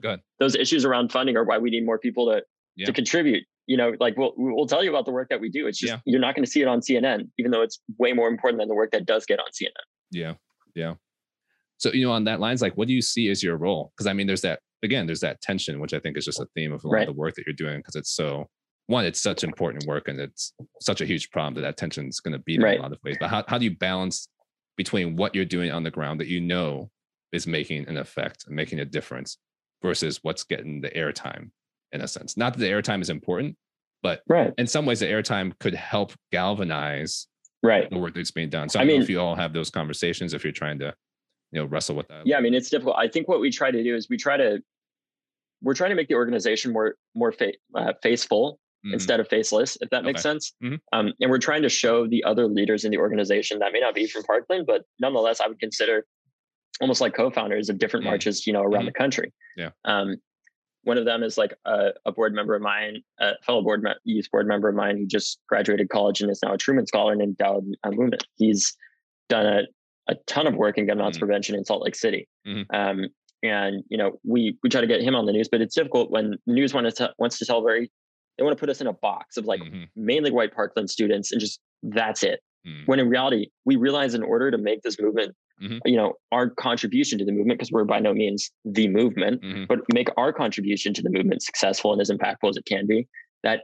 Go ahead. those issues around funding are why we need more people to, Yeah. to contribute. You know, like we'll, we'll tell you about the work that we do. It's just, Yeah. you're not going to see it on CNN, even though it's way more important than the work that does get on CNN. Yeah. Yeah. So, you know, on that lines, like, what do you see as your role? Because I mean, there's that, again, there's that tension, which I think is just a theme of a lot Right. of the work that you're doing. Because it's so, one, it's such important work and it's such a huge problem that that tension is going to be there in a lot of ways. But how, how do you balance between what you're doing on the ground that you know is making an effect and making a difference versus what's getting the airtime in a sense? Not that the airtime is important, but Right. in some ways, the airtime could help galvanize Right. the work that's being done. So I I, don't know mean- if you all have those conversations, if you're trying to, you know, wrestle with that. Yeah. I mean, it's difficult. I think what we try to do is we try to, we're trying to make the organization more, more fa- uh, faceful Mhm. instead of faceless, if that makes Okay. sense. Mhm. Um, and we're trying to show the other leaders in the organization that may not be from Parkland, but nonetheless, I would consider almost like co-founders of different Mm. marches, you know, around the country. Yeah. Um, one of them is like a, a board member of mine, a fellow board me- youth board member of mine who just graduated college and is now a Truman Scholar named Daud uh, Mumin. He's done a, a ton of work in gun violence Mhm. prevention in Salt Lake City. Mhm. Um, and you know, we we try to get him on the news, but it's difficult when news wants to wants to tell very they want to put us in a box of like Mhm. mainly white Parkland students and just that's it. Mm. When in reality, we realize in order to make this movement, Mhm. you know, our contribution to the movement, because we're by no means the movement, Mhm. but make our contribution to the movement successful and as impactful as it can be, that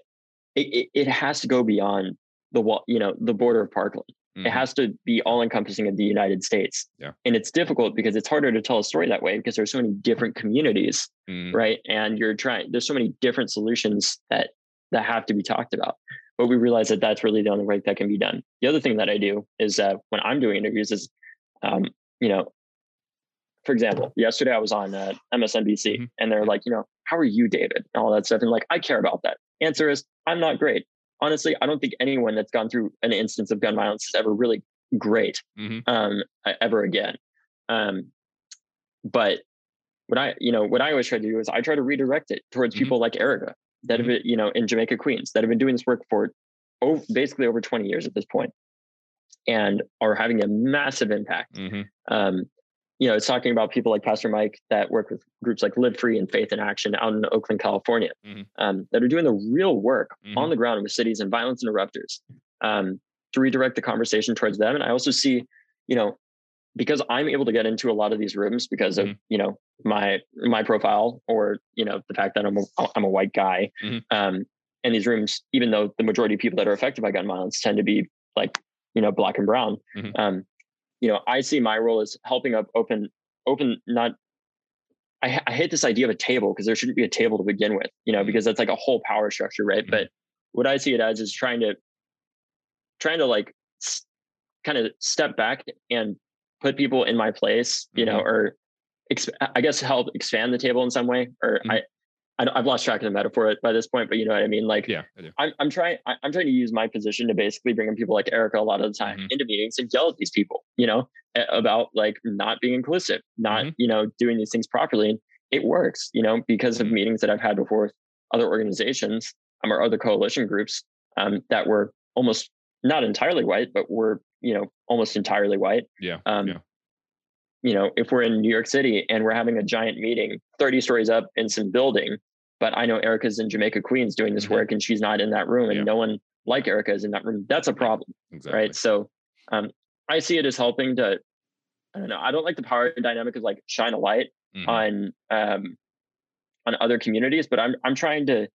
it, it, it has to go beyond the wall, you know, the border of Parkland. Mhm. It has to be all encompassing of the United States. Yeah. And it's difficult because it's harder to tell a story that way because there's so many different communities Mhm. right and you're trying there's so many different solutions that that have to be talked about but we realize that that's really the only way that can be done the other thing that i do is uh, when i'm doing interviews is um, you know for example yesterday i was on uh, msnbc Mhm. and they're like you know how are you david and all that stuff and like i care about that answer is i'm not great honestly i don't think anyone that's gone through an instance of gun violence is ever really great Mhm. um, ever again um, but what I, you know, what I always try to do is I try to redirect it towards Mhm. people like Erica that have, been, you know, in Jamaica Queens that have been doing this work for over, basically over 20 years at this point and are having a massive impact. Mhm. Um, you know, it's talking about people like Pastor Mike that work with groups like Live Free and Faith in Action out in Oakland, California, Mhm. um, that are doing the real work Mhm. on the ground with cities and violence interrupters um, to redirect the conversation towards them. And I also see, you know, because I'm able to get into a lot of these rooms because of Mhm. you know my my profile or you know the fact that I'm a I'm a white guy. Mhm. Um, and these rooms, even though the majority of people that are affected by gun violence tend to be like you know black and brown, Mhm. um, you know I see my role as helping up open open not. I, I hate this idea of a table because there shouldn't be a table to begin with, you know, Mhm. because that's like a whole power structure, right? Mhm. But what I see it as is trying to trying to like s- kind of step back and put people in my place, you know, or exp- I guess help expand the table in some way. Or Mhm. I, I, have lost track of the metaphor by this point, but you know what I mean. Like, yeah, I am I'm trying. I, am trying to use my position to basically bring in people like Erica a lot of the time mm-hmm. into meetings and yell at these people, you know, about like not being inclusive, not mm-hmm. you know doing these things properly. And it works, you know, because of mm-hmm. meetings that I've had before with other organizations um, or other coalition groups um, that were almost not entirely white, but were you know almost entirely white. Yeah. Um, yeah you know, if we're in New York City and we're having a giant meeting 30 stories up in some building, but I know Erica's in Jamaica, Queens doing this mm-hmm. work and she's not in that room and yeah. no one like Erica is in that room, that's a problem. Exactly. Right. So um, I see it as helping to, I don't know, I don't like the power dynamic of like shine a light mm-hmm. on um, on other communities, but I'm I'm trying to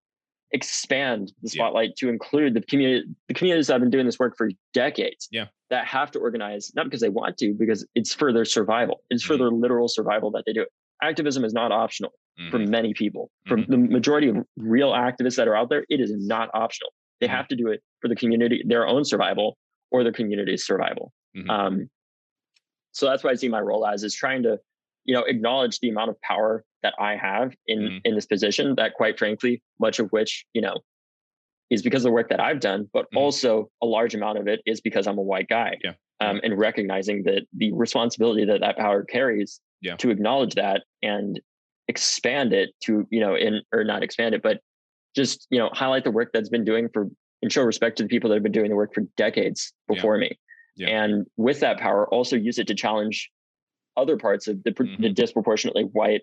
expand the spotlight yeah. to include the community the communities that have been doing this work for decades yeah that have to organize not because they want to because it's for their survival it's mm-hmm. for their literal survival that they do it activism is not optional mm-hmm. for many people for mm-hmm. the majority of real activists that are out there it is not optional they mm-hmm. have to do it for the community their own survival or their community's survival mm-hmm. um, so that's what i see my role as is trying to you know acknowledge the amount of power that I have in mm-hmm. in this position that quite frankly much of which you know is because of the work that I've done but mm-hmm. also a large amount of it is because I'm a white guy yeah um, and recognizing that the responsibility that that power carries yeah. to acknowledge that and expand it to you know in or not expand it but just you know highlight the work that's been doing for and show respect to the people that have been doing the work for decades before yeah. me yeah. and with that power also use it to challenge other parts of the, mm-hmm. the disproportionately white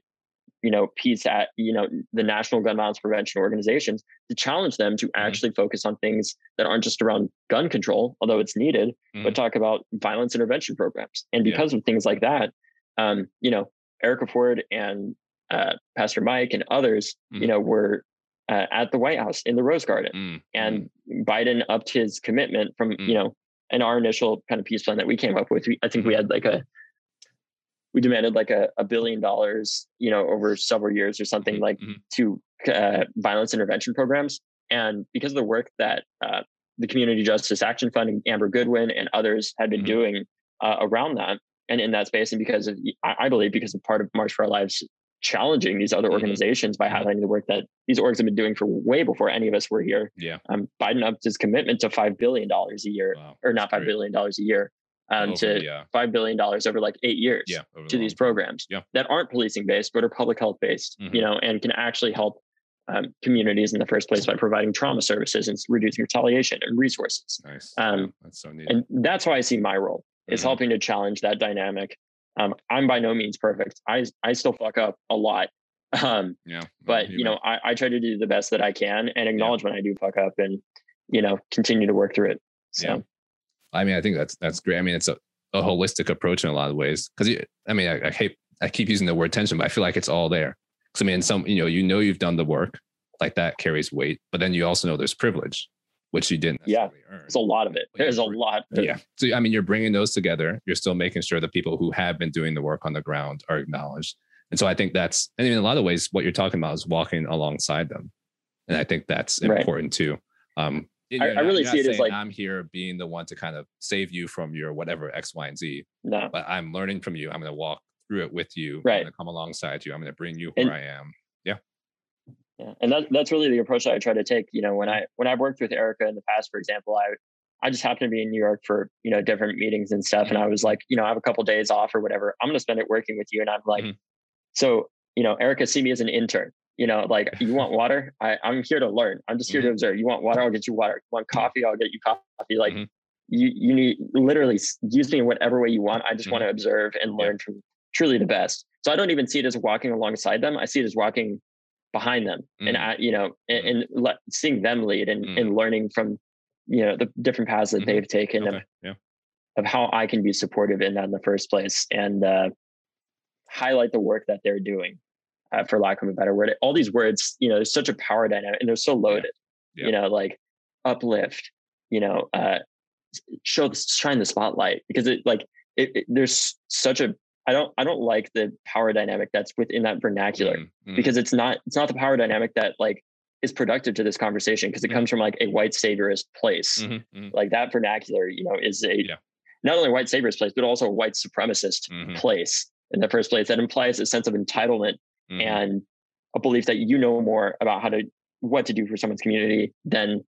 you know piece at you know the national gun violence prevention organizations to challenge them to mm-hmm. actually focus on things that aren't just around gun control although it's needed mm-hmm. but talk about violence intervention programs and because yeah. of things like that um, you know erica ford and uh, pastor mike and others mm-hmm. you know were uh, at the white house in the rose garden mm-hmm. and biden upped his commitment from you mm. know in our initial kind of peace plan that we came up with we, i think we mm-hmm. had like a we demanded like a, a billion dollars, you know, over several years or something mm-hmm. like mm-hmm. to uh, violence intervention programs. And because of the work that uh, the Community Justice Action Fund and Amber Goodwin and others had been mm-hmm. doing uh, around that and in that space, and because of, I believe, because of part of March for Our Lives challenging these other mm-hmm. organizations by highlighting the work that these orgs have been doing for way before any of us were here. Yeah. Um, Biden upped his commitment to $5 billion a year, wow, or not 5 great. billion dollars a year, um, over, to yeah. five billion dollars over like eight years yeah, to these programs yeah. that aren't policing based but are public health based. Mm-hmm. You know, and can actually help um, communities in the first place by providing trauma services and reducing retaliation and resources. Nice. Um, that's so neat. And that's why I see my role is mm-hmm. helping to challenge that dynamic. Um, I'm by no means perfect. I I still fuck up a lot. Um, yeah. But you, know, I, I try to do the best that I can and acknowledge when I do fuck up and you know continue to work through it. So. I mean, I think that's that's great. I mean, it's a, a holistic approach in a lot of ways. Because I mean, I, I, hate I keep using the word tension, but I feel like it's all there. Because I mean, some you know, you know, you've done the work, like that carries weight, but then you also know there's privilege, which you didn't. Yeah, earn. there's a lot of it. There's a lot. yeah. So I mean, you're bringing those together. You're still making sure the people who have been doing the work on the ground are acknowledged. And so I think that's, and in a lot of ways, what you're talking about is walking alongside them. And I think that's important right. too. Um, I, I, really see it as like I'm here being the one to kind of save you from your whatever X, Y, and Z. No, but I'm learning from you. I'm going to walk through it with you. Right. I'm going to come alongside you. I'm going to bring you where and, I am. Yeah. Yeah, and that, that's really the approach that I try to take. You know, when I when I've worked with Erica in the past, for example, I I just happened to be in New York for you know different meetings and stuff, and I was like, you know, I have a couple days off or whatever. I'm going to spend it working with you, and I'm like, mm-hmm. so you know, Erica, see me as an intern you know, like you want water, I, I'm here to learn. I'm just here mm-hmm. to observe. You want water, I'll get you water. You want coffee, I'll get you coffee. Like mm-hmm. you, you need literally use me in whatever way you want. I just mm-hmm. want to observe and learn from truly the best. So I don't even see it as walking alongside them. I see it as walking behind them and I, mm-hmm. you know, and, mm-hmm. and let, seeing them lead and, and mm-hmm. learning from, you know, the different paths that they've taken okay. of, yeah. of how I can be supportive in that in the first place and uh, highlight the work that they're doing uh, for lack of a better word. All these words, you know, there's such a power dynamic and they're so loaded, yeah. Yeah. you know, like uplift, you know, uh, show, shine the spotlight because it like, it, it, there's such a, I don't, I don't like the power dynamic that's within that vernacular mm-hmm. because it's not, it's not the power dynamic that like is productive to this conversation because it mm-hmm. comes from like a white saviorist place. Mm-hmm. mm-hmm. Like that vernacular, you know, is a, yeah. not only white saviorist place, but also a white supremacist mm-hmm. place in the first place that implies a sense of entitlement mm-hmm. and a belief that you know more about how to what to do for someone's community than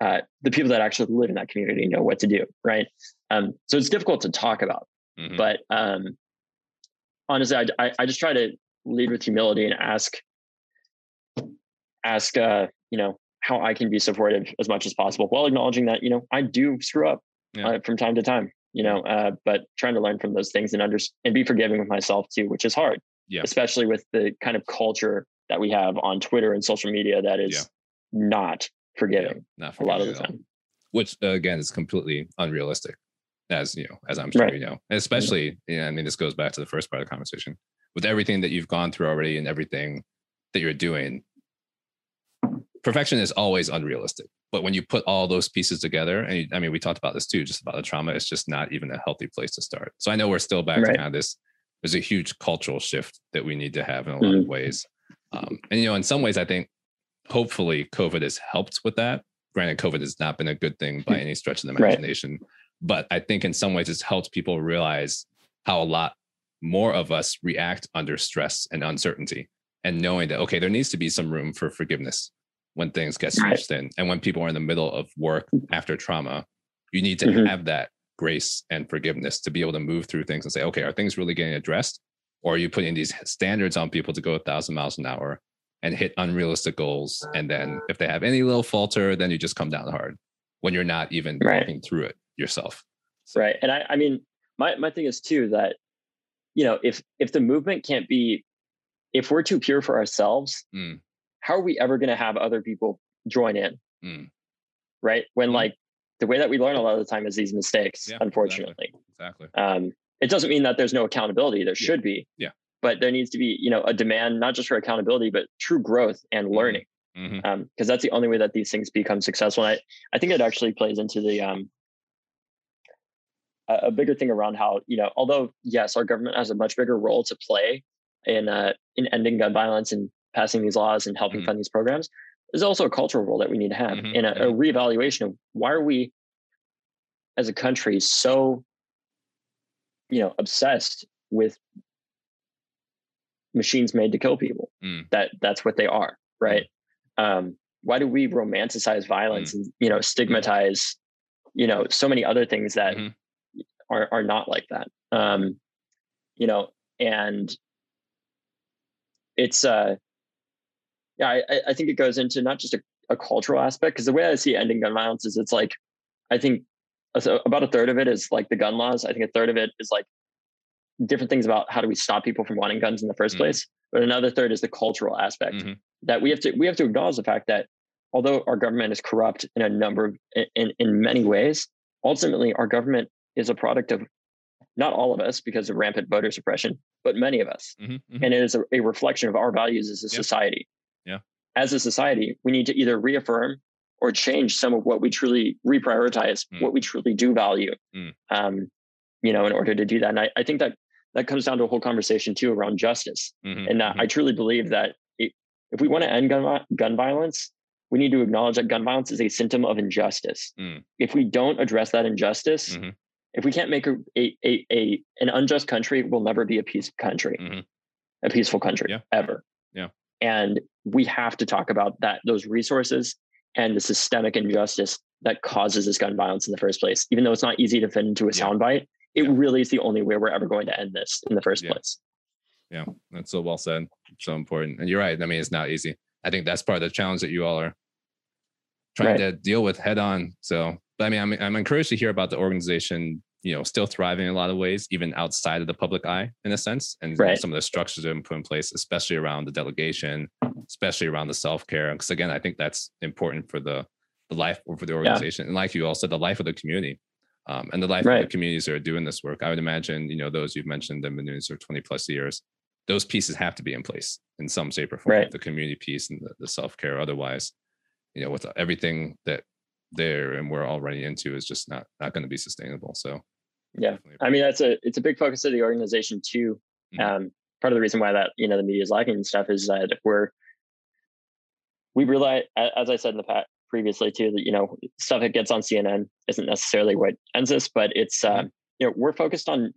uh, the people that actually live in that community know what to do, right? Um, so it's difficult to talk about. Mm-hmm. But um, honestly, I, I, I just try to lead with humility and ask ask uh, you know how I can be supportive as much as possible while acknowledging that you know I do screw up yeah. uh, from time to time. You know, uh, but trying to learn from those things and under and be forgiving with myself too, which is hard. Yeah. Especially with the kind of culture that we have on Twitter and social media that is yeah. not forgiving yeah, not a lot of the time. Which uh, again is completely unrealistic, as you know, as I'm sure right. you know. And especially, mm-hmm. yeah, I mean, this goes back to the first part of the conversation. With everything that you've gone through already and everything that you're doing, perfection is always unrealistic. But when you put all those pieces together, and you, I mean, we talked about this too, just about the trauma, it's just not even a healthy place to start. So I know we're still back right. to kind of this. There's a huge cultural shift that we need to have in a lot mm-hmm. of ways. Um, and you know, in some ways, I think hopefully COVID has helped with that. Granted, COVID has not been a good thing by any stretch of the imagination, right. but I think in some ways it's helped people realize how a lot more of us react under stress and uncertainty, and knowing that okay, there needs to be some room for forgiveness when things get stretched right. in, and when people are in the middle of work after trauma, you need to mm-hmm. have that grace and forgiveness to be able to move through things and say, okay, are things really getting addressed? Or are you putting these standards on people to go a thousand miles an hour and hit unrealistic goals? And then if they have any little falter, then you just come down hard when you're not even right. walking through it yourself. So. Right. And I, I mean, my, my thing is too that, you know, if if the movement can't be, if we're too pure for ourselves, mm. how are we ever going to have other people join in? Mm. Right. When mm. like the way that we learn a lot of the time is these mistakes, yeah, unfortunately. Exactly. exactly. Um, it doesn't mean that there's no accountability. There should be. Yeah. But there needs to be, you know, a demand not just for accountability, but true growth and mm-hmm. learning. Because mm-hmm. um, that's the only way that these things become successful. And I, I think it actually plays into the um, a, a bigger thing around how you know, although yes, our government has a much bigger role to play in uh, in ending gun violence and passing these laws and helping mm-hmm. fund these programs, there's also a cultural role that we need to have mm-hmm. in a, a reevaluation of why are we as a country so you know obsessed with machines made to kill people mm. that that's what they are right mm. um, why do we romanticize violence mm. and you know stigmatize you know so many other things that mm-hmm. are are not like that um, you know and it's uh yeah i i think it goes into not just a, a cultural aspect because the way i see ending gun violence is it's like i think so about a third of it is like the gun laws. I think a third of it is like different things about how do we stop people from wanting guns in the 1st mm-hmm. place. But another third is the cultural aspect mm-hmm. that we have to we have to acknowledge the fact that although our government is corrupt in a number of in, in many ways, ultimately our government is a product of not all of us because of rampant voter suppression, but many of us. Mm-hmm, mm-hmm. And it is a, a, reflection of our values as a yeah. society. Yeah. As a society, we need to either reaffirm or change some of what we truly reprioritize, mm. what we truly do value. Mm. Um, you know, in order to do that. And I, I, think that that comes down to a whole conversation too around justice. Mm-hmm, and that mm-hmm. I truly believe that it, if we want to end gun, gun violence, we need to acknowledge that gun violence is a symptom of injustice. Mm. If we don't address that injustice, mm-hmm. if we can't make a, a, a, a, an unjust country, we'll never be a peaceful country, mm-hmm. a peaceful country yeah. ever. And we have to talk about that, those resources and the systemic injustice that causes this gun violence in the first place. Even though it's not easy to fit into a yeah. soundbite, it yeah. really is the only way we're ever going to end this in the first yeah. place. Yeah, that's so well said. So important. And you're right. I mean, it's not easy. I think that's part of the challenge that you all are trying right. to deal with head on. So, but I mean, I'm, I'm encouraged to hear about the organization, you know, still thriving in a lot of ways, even outside of the public eye in a sense. And right. some of the structures that have been put in place, especially around the delegation, especially around the self-care. Because again, I think that's important for the, the life for the organization. Yeah. And like you also, the life of the community um, and the life right. of the communities that are doing this work. I would imagine, you know, those you've mentioned have been doing this for 20 plus years. Those pieces have to be in place in some shape or form. Right. The community piece and the, the self care. Otherwise, you know, with everything that there and we're already into is just not not going to be sustainable. So, yeah, I mean, that's a it's a big focus of the organization too. Mm-hmm. Um, part of the reason why that you know the media is lacking and stuff is that we're we rely, as I said in the past, previously too that you know stuff that gets on CNN isn't necessarily what ends this, but it's uh, you know we're focused on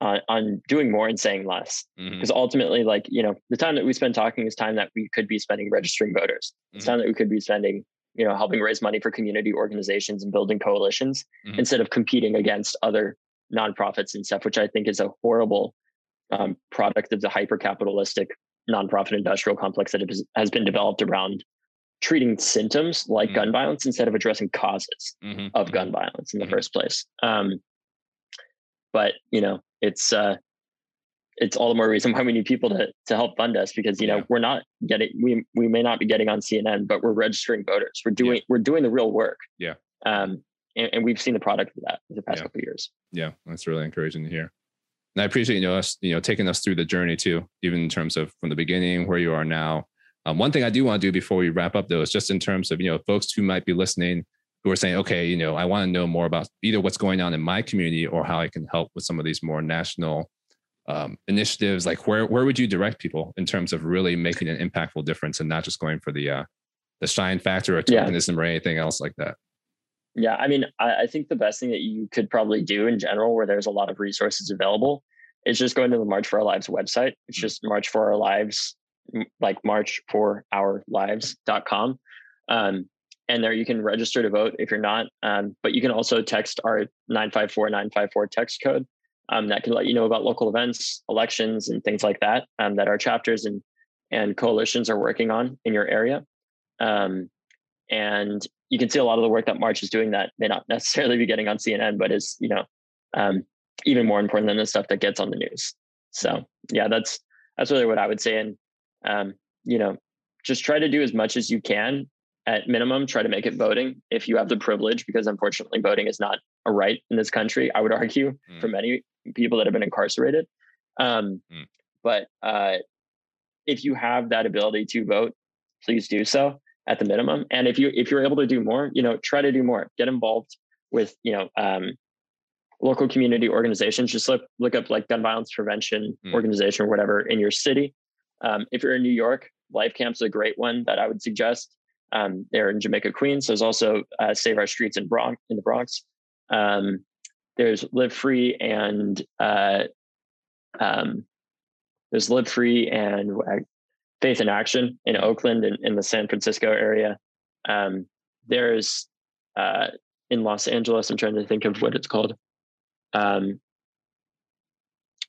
on, on doing more and saying less. Because mm-hmm. ultimately, like, you know, the time that we spend talking is time that we could be spending registering voters. It's mm-hmm. time that we could be spending, you know, helping raise money for community organizations and building coalitions mm-hmm. instead of competing against other nonprofits and stuff, which I think is a horrible um, product of the hyper capitalistic nonprofit industrial complex that has been developed around treating symptoms like gun mm-hmm. violence instead of addressing causes mm-hmm. of gun mm-hmm. violence in the first place. Um, but you know, it's uh, it's all the more reason why we need people to to help fund us because you know yeah. we're not getting we we may not be getting on CNN, but we're registering voters. We're doing yeah. we're doing the real work. Yeah. Um, and, and, we've seen the product of that in the past yeah. couple years. Yeah, that's really encouraging to hear. And I appreciate you know us you know taking us through the journey too, even in terms of from the beginning where you are now. Um, one thing I do want to do before we wrap up though is just in terms of you know folks who might be listening who are saying, okay, you know, I want to know more about either what's going on in my community or how I can help with some of these more national um, initiatives. Like, where where would you direct people in terms of really making an impactful difference and not just going for the uh, the shine factor or tokenism yeah. or anything else like that? Yeah, I mean, I, I think the best thing that you could probably do in general, where there's a lot of resources available, is just going to the March for Our Lives website. It's mm-hmm. just March for Our Lives, like March for Our Lives Lives.com. Um, and there you can register to vote if you're not. Um, but you can also text our 954 954 text code um, that can let you know about local events, elections, and things like that um, that our chapters and and coalitions are working on in your area. Um, and you can see a lot of the work that March is doing that may not necessarily be getting on CNN, but is you know um, even more important than the stuff that gets on the news. So yeah, that's that's really what I would say. And um, you know, just try to do as much as you can at minimum try to make it voting if you have the privilege because unfortunately voting is not a right in this country i would argue mm. for many people that have been incarcerated um, mm. but uh, if you have that ability to vote please do so at the minimum and if you if you're able to do more you know try to do more get involved with you know um, local community organizations just look look up like gun violence prevention mm. organization or whatever in your city um, if you're in new york life camp's a great one that i would suggest um, there in Jamaica, Queens. There's also uh, Save Our Streets in Bronx in the Bronx. Um, there's Live Free and uh, um, there's Live Free and Faith in Action in Oakland and in, in the San Francisco area. Um, there's uh, in Los Angeles. I'm trying to think of what it's called. Um,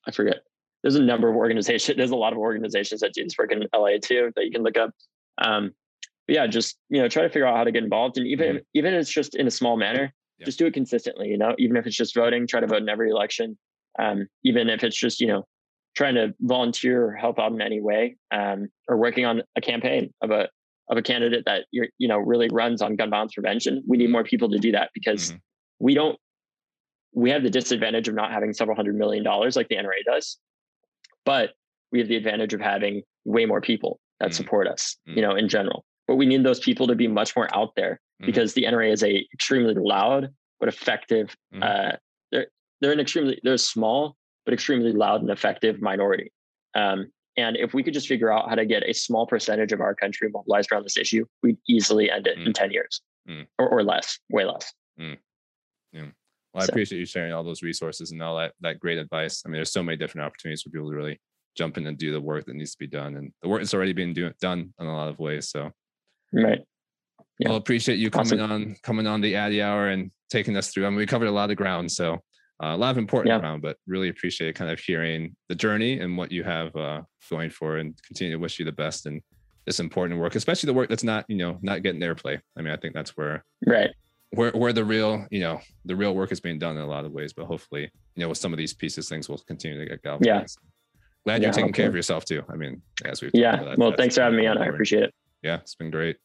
I forget. There's a number of organizations. There's a lot of organizations that do this work in LA too that you can look up. Um, but yeah, just you know, try to figure out how to get involved, and even mm-hmm. even if it's just in a small manner, yeah. just do it consistently. You know, even if it's just voting, try to vote in every election. Um, even if it's just you know trying to volunteer or help out in any way, um, or working on a campaign of a of a candidate that you're you know really runs on gun violence prevention. We need mm-hmm. more people to do that because mm-hmm. we don't. We have the disadvantage of not having several hundred million dollars like the NRA does, but we have the advantage of having way more people that mm-hmm. support us. You mm-hmm. know, in general but we need those people to be much more out there. Because the NRA is a extremely loud but effective. Mm-hmm. Uh, they're they're an extremely they're small but extremely loud and effective minority. Um, and if we could just figure out how to get a small percentage of our country mobilized around this issue, we'd easily end it mm. in 10 years mm. or, or less, way less. Mm. Yeah. Well, I so. appreciate you sharing all those resources and all that, that great advice. I mean, there's so many different opportunities for people to really jump in and do the work that needs to be done. And the work is already being do- done in a lot of ways. So Right. Yeah. Well, appreciate you coming awesome. on, coming on the Addy Hour and taking us through. I mean, we covered a lot of ground, so uh, a lot of important yeah. ground, but really appreciate kind of hearing the journey and what you have uh, going for, and continue to wish you the best and this important work, especially the work that's not, you know, not getting airplay. I mean, I think that's where, right, where where the real, you know, the real work is being done in a lot of ways. But hopefully, you know, with some of these pieces, things will continue to get galvanized. Yeah. Glad you're taking care of yourself too. I mean, as we yeah. Well, thanks for having me on. I appreciate it. Yeah, it's been great.